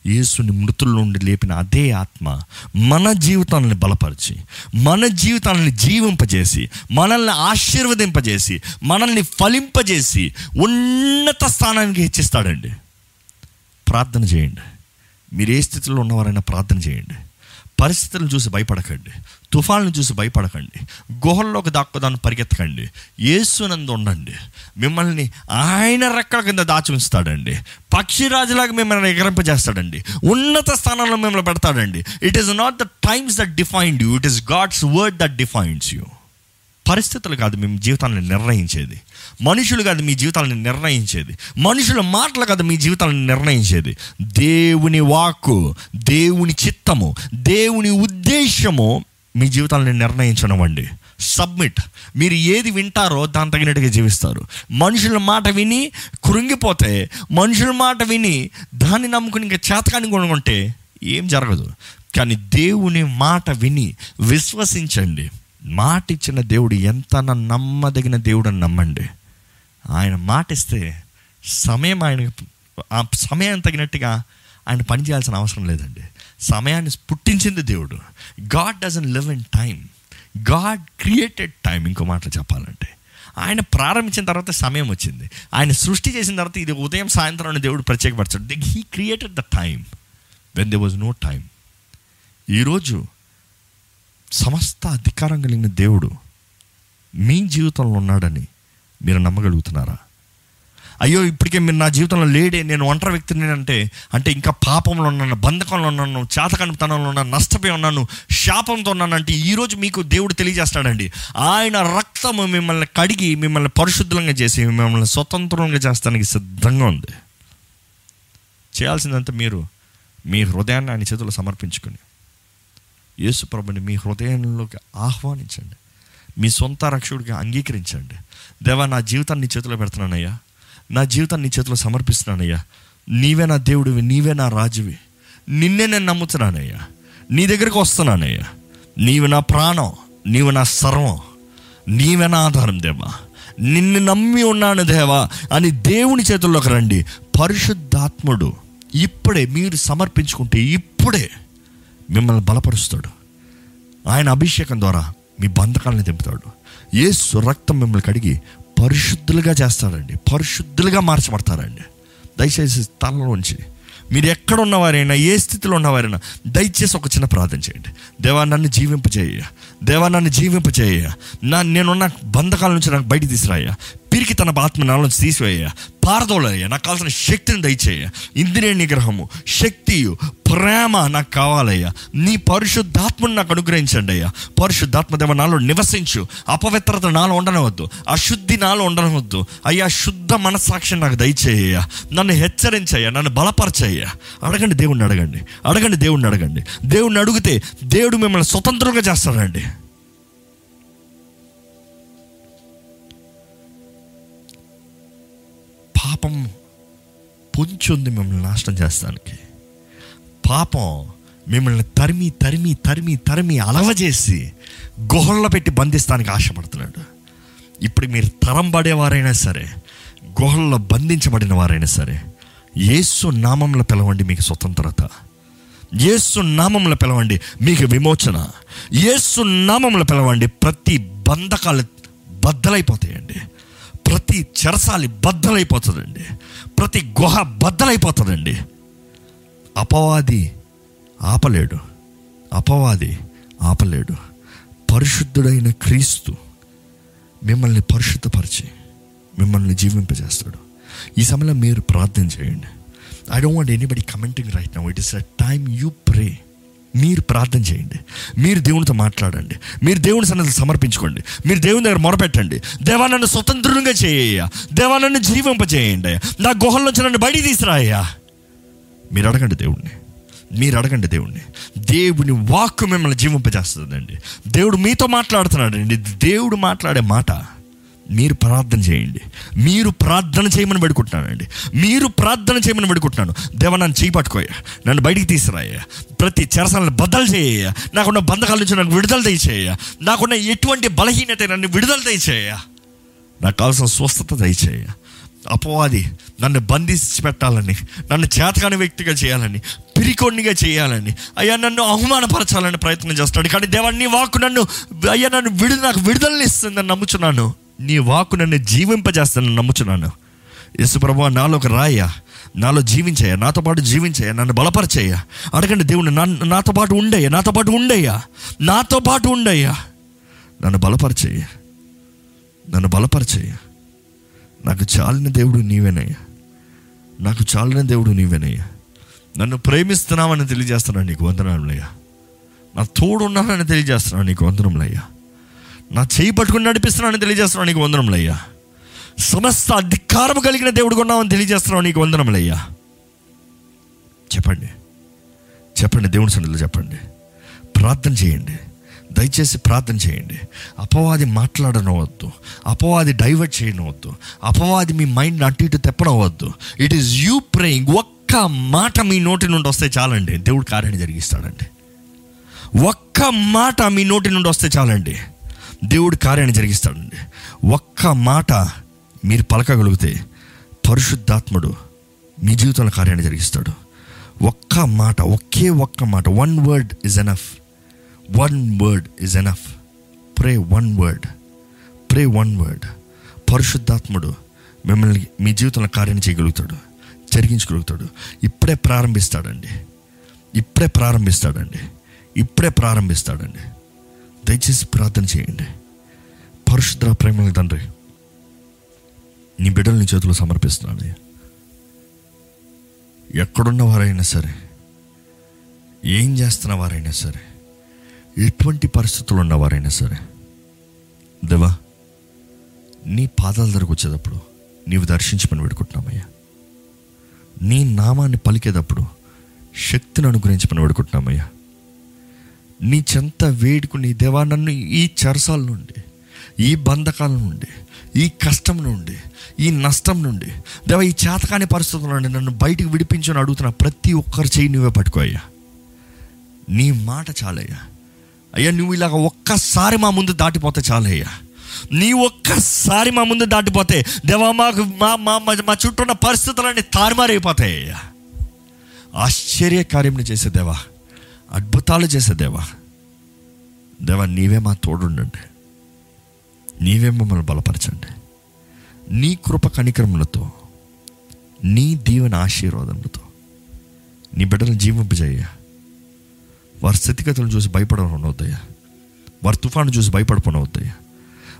యేసుని మృతుల నుండి లేపిన అదే ఆత్మ మన జీవితాలను బలపరిచి మన జీవితాలను జీవింపజేసి మనల్ని ఆశీర్వదింపజేసి మనల్ని ఫలింపజేసి ఉన్నత స్థానానికి హెచ్చిస్తాడండి. ప్రార్థన చేయండి. మీరు ఏ స్థితిలో ఉన్నవారైనా ప్రార్థన చేయండి. పరిస్థితులను చూసి భయపడకండి. తుఫాన్ను చూసి భయపడకండి. గుహల్లోకి దాక్కుదాన్ని పరిగెత్తకండి. ఏసునందు ఉండండి. మిమ్మల్ని ఆయన రెక్కల కింద దాచి ఉంచుతాడండి. పక్షిరాజులాగా మిమ్మల్ని ఎగరింపజేస్తాడండి. ఉన్నత స్థానంలో మిమ్మల్ని పెడతాడండి. It is not the times that defined you it is God's word that defines you పరిస్థితులు కాదు మేము జీవితాన్ని నిర్ణయించేది. మనుషులు కాదు మీ జీవితాలను నిర్ణయించేది. మనుషుల మాటలు కాదు మీ జీవితాలను నిర్ణయించేది. దేవుని వాక్కు దేవుని చిత్తము దేవుని ఉద్దేశము మీ జీవితాలను నిర్ణయించడం అండి. సబ్మిట్. మీరు ఏది వింటారో దాని తగినట్టుగా జీవిస్తారు. మనుషుల మాట విని కృంగిపోతే మనుషుల మాట విని దాన్ని నమ్ముకుని ఇంకా చేతకాని కొనుక్కుంటే ఏం జరగదు. కానీ దేవుని మాట విని విశ్వసించండి. మాట ఇచ్చిన దేవుడు ఎంత నమ్మదగిన దేవుడు అని నమ్మండి. ఆయన మాటిస్తే సమయం ఆయన ఆ సమయం తగినట్టుగా ఆయన పనిచేయాల్సిన అవసరం లేదండి. సమయాన్ని పుట్టించింది దేవుడు. God doesn't live in time God created time ఇంకో మాట చెప్పాలంటే. ఆయన ప్రారంభించిన తర్వాత సమయం వచ్చింది. ఆయన సృష్టి చేసిన తర్వాత ఇది ఉదయం సాయంత్రం దేవుడు ప్రత్యేకపరచాడు. He created the time when there was no time ఈరోజు సమస్త అధికారం కలిగిన దేవుడు మీ జీవితంలో ఉన్నాడని మీరు నమ్మగలుగుతున్నారా? అయ్యో ఇప్పటికే మీరు నా జీవితంలో లేడే నేను ఒంటరి వ్యక్తిని అంటే అంటే ఇంకా పాపంలో ఉన్నాను బంధకంలో ఉన్నాను చేతకనితనంలో ఉన్నాను నష్టపోయి ఉన్నాను శాపంతో ఉన్నాను అంటే ఈరోజు మీకు దేవుడు తెలియజేస్తాడండి. ఆయన రక్తము మిమ్మల్ని కడిగి మిమ్మల్ని పరిశుద్ధంగా చేసి మిమ్మల్ని స్వతంత్రంగా చేస్తానికి సిద్ధంగా ఉంది. చేయాల్సిందంతా మీరు మీ హృదయాన్ని ఆయన చేతుల్లో సమర్పించుకొని. యేసు ప్రభుని మీ హృదయంలోకి ఆహ్వానించండి. మీ సొంత రక్షకుడిగా అంగీకరించండి. దేవా నా జీవితాన్ని నీ చేతిలో పెడుతున్నానయ్యా. నా జీవితాన్ని నీ చేతిలో సమర్పిస్తున్నానయ్యా. నీవే నా దేవుడివి నీవే నా రాజువి. నిన్నే నేను నమ్ముతున్నానయ్యా. నీ దగ్గరికి వస్తున్నానయ్యా. నీవు నా ప్రాణం నీవు నా సర్వం నీవే నా ఆధారం దేవా. నిన్ను నమ్మి ఉన్నాను దేవా అని దేవుని చేతుల్లోకి రండి. పరిశుద్ధాత్ముడు ఇప్పుడే మీరు సమర్పించుకుంటే ఇప్పుడే మిమ్మల్ని బలపరుస్తాడు. ఆయన అభిషేకం ద్వారా మీ బంధకాలను దింపుతాడు యేసు రక్తం మిమ్మల్ని కడిగి పరిశుద్ధులుగా చేస్తాడండి. పరిశుద్ధులుగా మార్చబడతారండి దయచేసి తలలోంచి మీరు ఎక్కడ ఉన్నవారైనా ఏ స్థితిలో ఉన్నవారైనా దయచేసి ఒక చిన్న ప్రార్థన చేయండి. దేవా నన్ను జీవింపజేయ దేవా నన్ను జీవింపజేయ నా నేనున్న బంధకాల నుంచి నాకు బయట తీసురాయ్యా పిరికి తన ఆత్మ నాలో నుంచి తీసివేయ. పారదోలయ్యా నాకు కావాల్సిన శక్తిని దయచేయ ఇంద్రియ నిగ్రహము శక్తియు ప్రేమ నాకు కావాలయ్యా. నీ పరిశుద్ధాత్మను నాకు అనుగ్రహించండి అయ్యా పరిశుద్ధాత్మ దేవ నాలో నివసించు. అపవిత్రత నాలో ఉండనవద్దు. అశుద్ధి నాలో ఉండనవద్దు. అయ్యా శుద్ధ మనస్సాక్షి నాకు దయచేయ్యా. నన్ను హెచ్చరించయ్యా నన్ను బలపరచయ్యా. అడగండి దేవుణ్ణి అడగండి. అడగండి దేవుణ్ణి అడగండి. దేవుణ్ణి అడిగితే దేవుడు మిమ్మల్ని స్వతంత్రంగా చేస్తాడండి. పాపం పొంచుంది మిమ్మల్ని నాశనం చేస్తానికి. పాపం మిమ్మల్ని తరిమి తరిమి తరిమి తరిమి అలవజేసి గుహల్లో పెట్టి బంధిస్తానికి ఆశపడుతున్నాడు. ఇప్పుడు మీరు తరం పడేవారైనా సరే గుహల్లో బంధించబడిన వారైనా సరే యేసు నామంలో పిలవండి మీకు స్వతంత్రత. యేసు నామంలో పిలవండి మీకు విమోచన. యేసు నామంలో పిలవండి ప్రతి బంధకాలు బద్దలైపోతాయండి. ప్రతి చెరసాలి బద్దలైపోతుందండి. ప్రతి గుహ బద్దలైపోతుందండి. అపవాది ఆపలేడు. అపవాది ఆపలేడు. పరిశుద్ధుడైన క్రీస్తు మిమ్మల్ని పరిశుద్ధపరిచి మిమ్మల్ని జీవింపజేస్తాడు. ఈ సమయంలో మీరు ప్రార్థన చేయండి. I don't want anybody commenting right now it is a time you pray మీరు ప్రార్థన చేయండి. మీరు దేవునితో మాట్లాడండి. మీరు దేవుని సన్నది సమర్పించుకోండి. మీరు దేవుని దగ్గర మొరపెట్టండి. దేవా నన్ను స్వతంత్రంగా చేయ దేవా నన్ను జీవింపజేయండి నా గుహల నన్ను బయట తీసురాయ్యా మీరు అడగండి దేవుణ్ణి. మీరు అడగండి దేవుణ్ణి. దేవుని వాక్కు మిమ్మల్ని జీవింపజేస్తుందండి. దేవుడు మీతో మాట్లాడుతున్నాడండి. దేవుడు మాట్లాడే మాట. మీరు ప్రార్థన చేయండి. మీరు ప్రార్థన చేయమని పెడుకుంటున్నానండి మీరు ప్రార్థన చేయమని పెడుకుంటున్నాను దేవ నన్ను చేయి పట్టుకోయ్యా. నన్ను బయటికి తీసుకురాయ్యా. ప్రతి చెరసాలను బద్దలు చేయ నాకున్న బంధకాల నుంచి నన్ను విడుదల దయచేయ నాకున్న ఎటువంటి బలహీనత నన్ను విడుదల దయచేయ నాకు కావాల్సిన స్వస్థత దయచేయ అపవాది నన్ను బంధించి పెట్టాలని నన్ను చేతకాని వ్యక్తిగా చేయాలని పిరికొండిగా చేయాలని అయ్యా నన్ను అవమానపరచాలని ప్రయత్నం చేస్తాడు కానీ దేవాన్ని నీ వాక్కు నన్ను అయ్యా నన్ను విడు నాకు విడుదలనిస్తుందని నమ్ముచున్నాను. నీ వాక్కు నన్ను జీవింపజేస్తానని నమ్ముచున్నాను. యేసు నాలో ఒక రాయ్యా. నాలో జీవించయ్యా. నాతో పాటు జీవించయ్యా. నన్ను బలపరచయ్యా. అడగండి దేవుని నా- నాతో పాటు ఉండయ్యా. నాతో పాటు ఉండయ్యా. నాతో పాటు ఉండయ్యా. నన్ను బలపరచయ్యా. నన్ను బలపరచయ్యా. నాకు చాలిన దేవుడు నీవేనయ్యా. నాకు చాలిన దేవుడు నీవేనయ్యా. నన్ను ప్రేమిస్తున్నావని తెలియజేస్తున్నాను నీకు వందనాలయ్యా. నా తోడున్నానని తెలియజేస్తున్నాను నీకు వందనంలయ్యా. నా చేయి పట్టుకుని నడిపిస్తున్నానని తెలియజేస్తున్నావు నీకు వందనములయ్యా. సమస్త అధికారం కలిగిన దేవుడు కొన్నామని తెలియజేస్తున్నావు నీకు వందనములయ్యా. చెప్పండి. చెప్పండి దేవుని సన్నిధిలో చెప్పండి. ప్రార్థన చేయండి. దయచేసి ప్రార్థన చేయండి. అపవాది మాట్లాడనవద్దు. అపవాది డైవర్ట్ చేయనవద్దు. అపవాది మీ మైండ్ అటు ఇటు తెప్పనవద్దు. ఇట్ ఈస్ యూ ప్రేయింగ్ ఒక్క మాట మీ నోటి నుండి వస్తే చాలండి. దేవుడు కార్యాన్ని జరిగిస్తాడండి. ఒక్క మాట మీ నోటి నుండి వస్తే చాలండి. దేవుడు కార్యాన్ని జరిగిస్తాడండి ఒక్క మాట మీరు పలకగలిగితే పరిశుద్ధాత్ముడు మీ జీవితంలో కార్యాన్ని జరిగిస్తాడు. ఒక్క మాట ఒకే ఒక్క మాట one word is enough one word is enough pray one word pray one word పరిశుద్ధాత్ముడు మిమ్మల్ని మీ జీవితంలో కార్యం చేయగలుగుతాడు జరిగించగలుగుతాడు. ఇప్పుడే ప్రారంభిస్తాడండి. ఇప్పుడే ప్రారంభిస్తాడండి. ఇప్పుడే ప్రారంభిస్తాడండి. దయచేసి ప్రార్థన చేయండి. పరిశుద్ర ప్రేమల తండ్రి నీ బిడ్డలు నీ చేతిలో సమర్పిస్తున్నాను ఎక్కడున్న వారైనా సరే ఏం చేస్తున్న వారైనా సరే ఎటువంటి పరిస్థితులు ఉన్నవారైనా సరే దేవా నీ పాదాల దగ్గరకు వచ్చేటప్పుడు నీవు దర్శించమని వేడుకుంటున్నామయ్యా నీ నామాన్ని పలికేటప్పుడు శక్తిని అనుగ్రహించమని వేడుకుంటున్నామయ్యా నీ చెంత వేడుకుని దేవా నన్ను ఈ చరసాల నుండి ఈ బంధకాల నుండి ఈ కష్టం నుండి ఈ నష్టం నుండి దేవా ఈ చేతకాని పరిస్థితుల నుండి నన్ను బయటికి విడిపించని అడుగుతున్న ప్రతి ఒక్కరు చేయి నువ్వే పట్టుకోయ్యా నీ మాట చాలయ్యా. అయ్యా నువ్వు ఇలాగ ఒక్కసారి మా ముందు దాటిపోతే చాలయ్యా. నీ ఒక్కసారి మా ముందు దాటిపోతే దేవా మాకు మా మా మా- మా చుట్టూ ఉన్న పరిస్థితులన్నీ తారుమారైపోతాయ్యా అయ్యా. ఆశ్చర్య కార్యం చేసే దేవా అద్భుతాలు చేసే దేవా. దేవా నీవే మా తోడుండండి. నీవే మమ్మల్ని బలపరచండి. నీ కృప కణిక్రములతో నీ దీవెన ఆశీర్వాదములతో నీ బిడ్డలను జీవింపజేయ. వారి స్థితిగతులను చూసి భయపడవద్దయ్యా వారి తుఫాను చూసి భయపడిపోనవద్దయ్యా.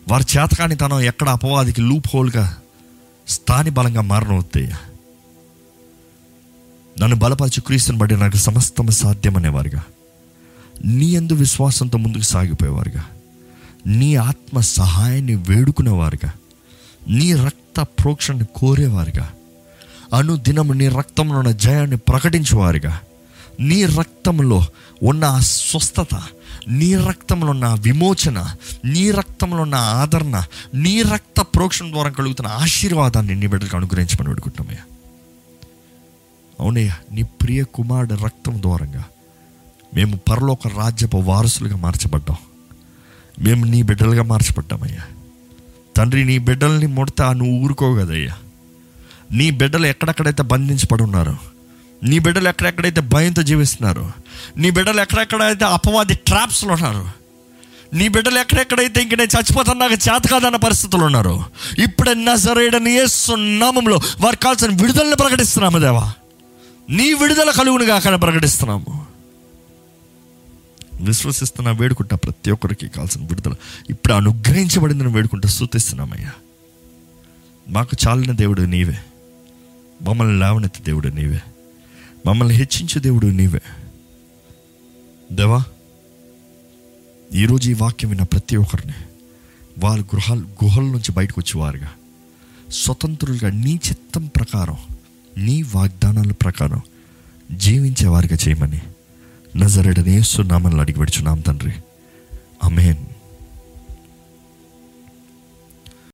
వారి చేతకాని తనం ఎక్కడ అపవాదికి లూప్ హోల్గా స్థాని బలంగా మారనవద్దయ్యా. నన్ను బలపరిచి క్రీస్తుని బట్టి నాకు సమస్తం సాధ్యమనేవారుగా. నీ అందు విశ్వాసంతో ముందుకు సాగిపోయేవారుగా. నీ ఆత్మ సహాయాన్ని వేడుకునేవారుగా. నీ రక్త ప్రోక్షణని కోరేవారుగా. అనుదినము నీ రక్తంలో ఉన్న జయాన్ని ప్రకటించేవారుగా. నీ రక్తంలో ఉన్న స్వస్థత నీ రక్తంలో ఉన్న విమోచన నీ రక్తంలో ఉన్న ఆదరణ నీ రక్త ప్రోక్షణ ద్వారా కలుగుతున్న ఆశీర్వాదాన్ని నీ బిడ్డలకు అనుగ్రహించమని వేడుకుంటున్నామయ్యా. అవునయ్యా నీ ప్రియ కుమారుడు రక్తం ద్వారంగా. మేము పరలోక రాజ్యపు వారసులుగా మార్చబడ్డాం. మేము నీ బిడ్డలుగా మార్చబడ్డామయ్యా. తండ్రి నీ బిడ్డల్ని ముడతా నువ్వు ఊరుకోగదయ్యా. నీ బిడ్డలు ఎక్కడెక్కడైతే బంధించబడి ఉన్నారో నీ బిడ్డలు ఎక్కడెక్కడైతే భయంతో జీవిస్తున్నారు నీ బిడ్డలు ఎక్కడెక్కడైతే అపవాది ట్రాప్స్లో ఉన్నారు నీ బిడ్డలు ఎక్కడెక్కడైతే ఇంక నేను చచ్చిపోతాను నాకు చేత కాదన్న పరిస్థితులు ఉన్నారు ఇప్పుడే నజరేడని నీ నామంలో వారికి కావాల్సిన విడుదలను ప్రకటిస్తున్నాము దేవా. నీ విడుదల కలుగును కాక ప్రకటిస్తున్నాము. విశ్వసిస్తున్నా వేడుకుంటా ప్రతి ఒక్కరికి కావాల్సిన విడుదల. ఇప్పుడు అనుగ్రహించబడిందని వేడుకుంటా స్థుతిస్తున్నామయ్యా. మాకు చాలిన దేవుడు నీవే. మమ్మల్ని లేవనెత్తి దేవుడు నీవే. మమ్మల్ని హెచ్చించే దేవుడు నీవే. దేవా ఈరోజు ఈ వాక్యం విన్న ప్రతి ఒక్కరిని వాళ్ళ గృహాలు గుహల నుంచి బయటకు వచ్చేవారుగా. స్వతంత్రులుగా నీ చిత్తం ప్రకారం నీ వాగ్దానాల ప్రకారం జీవించేవారుగా చేయమని. నజరడనేస్తున్నామని అడిగి పెడుచున్నాం తండ్రి. అమేన్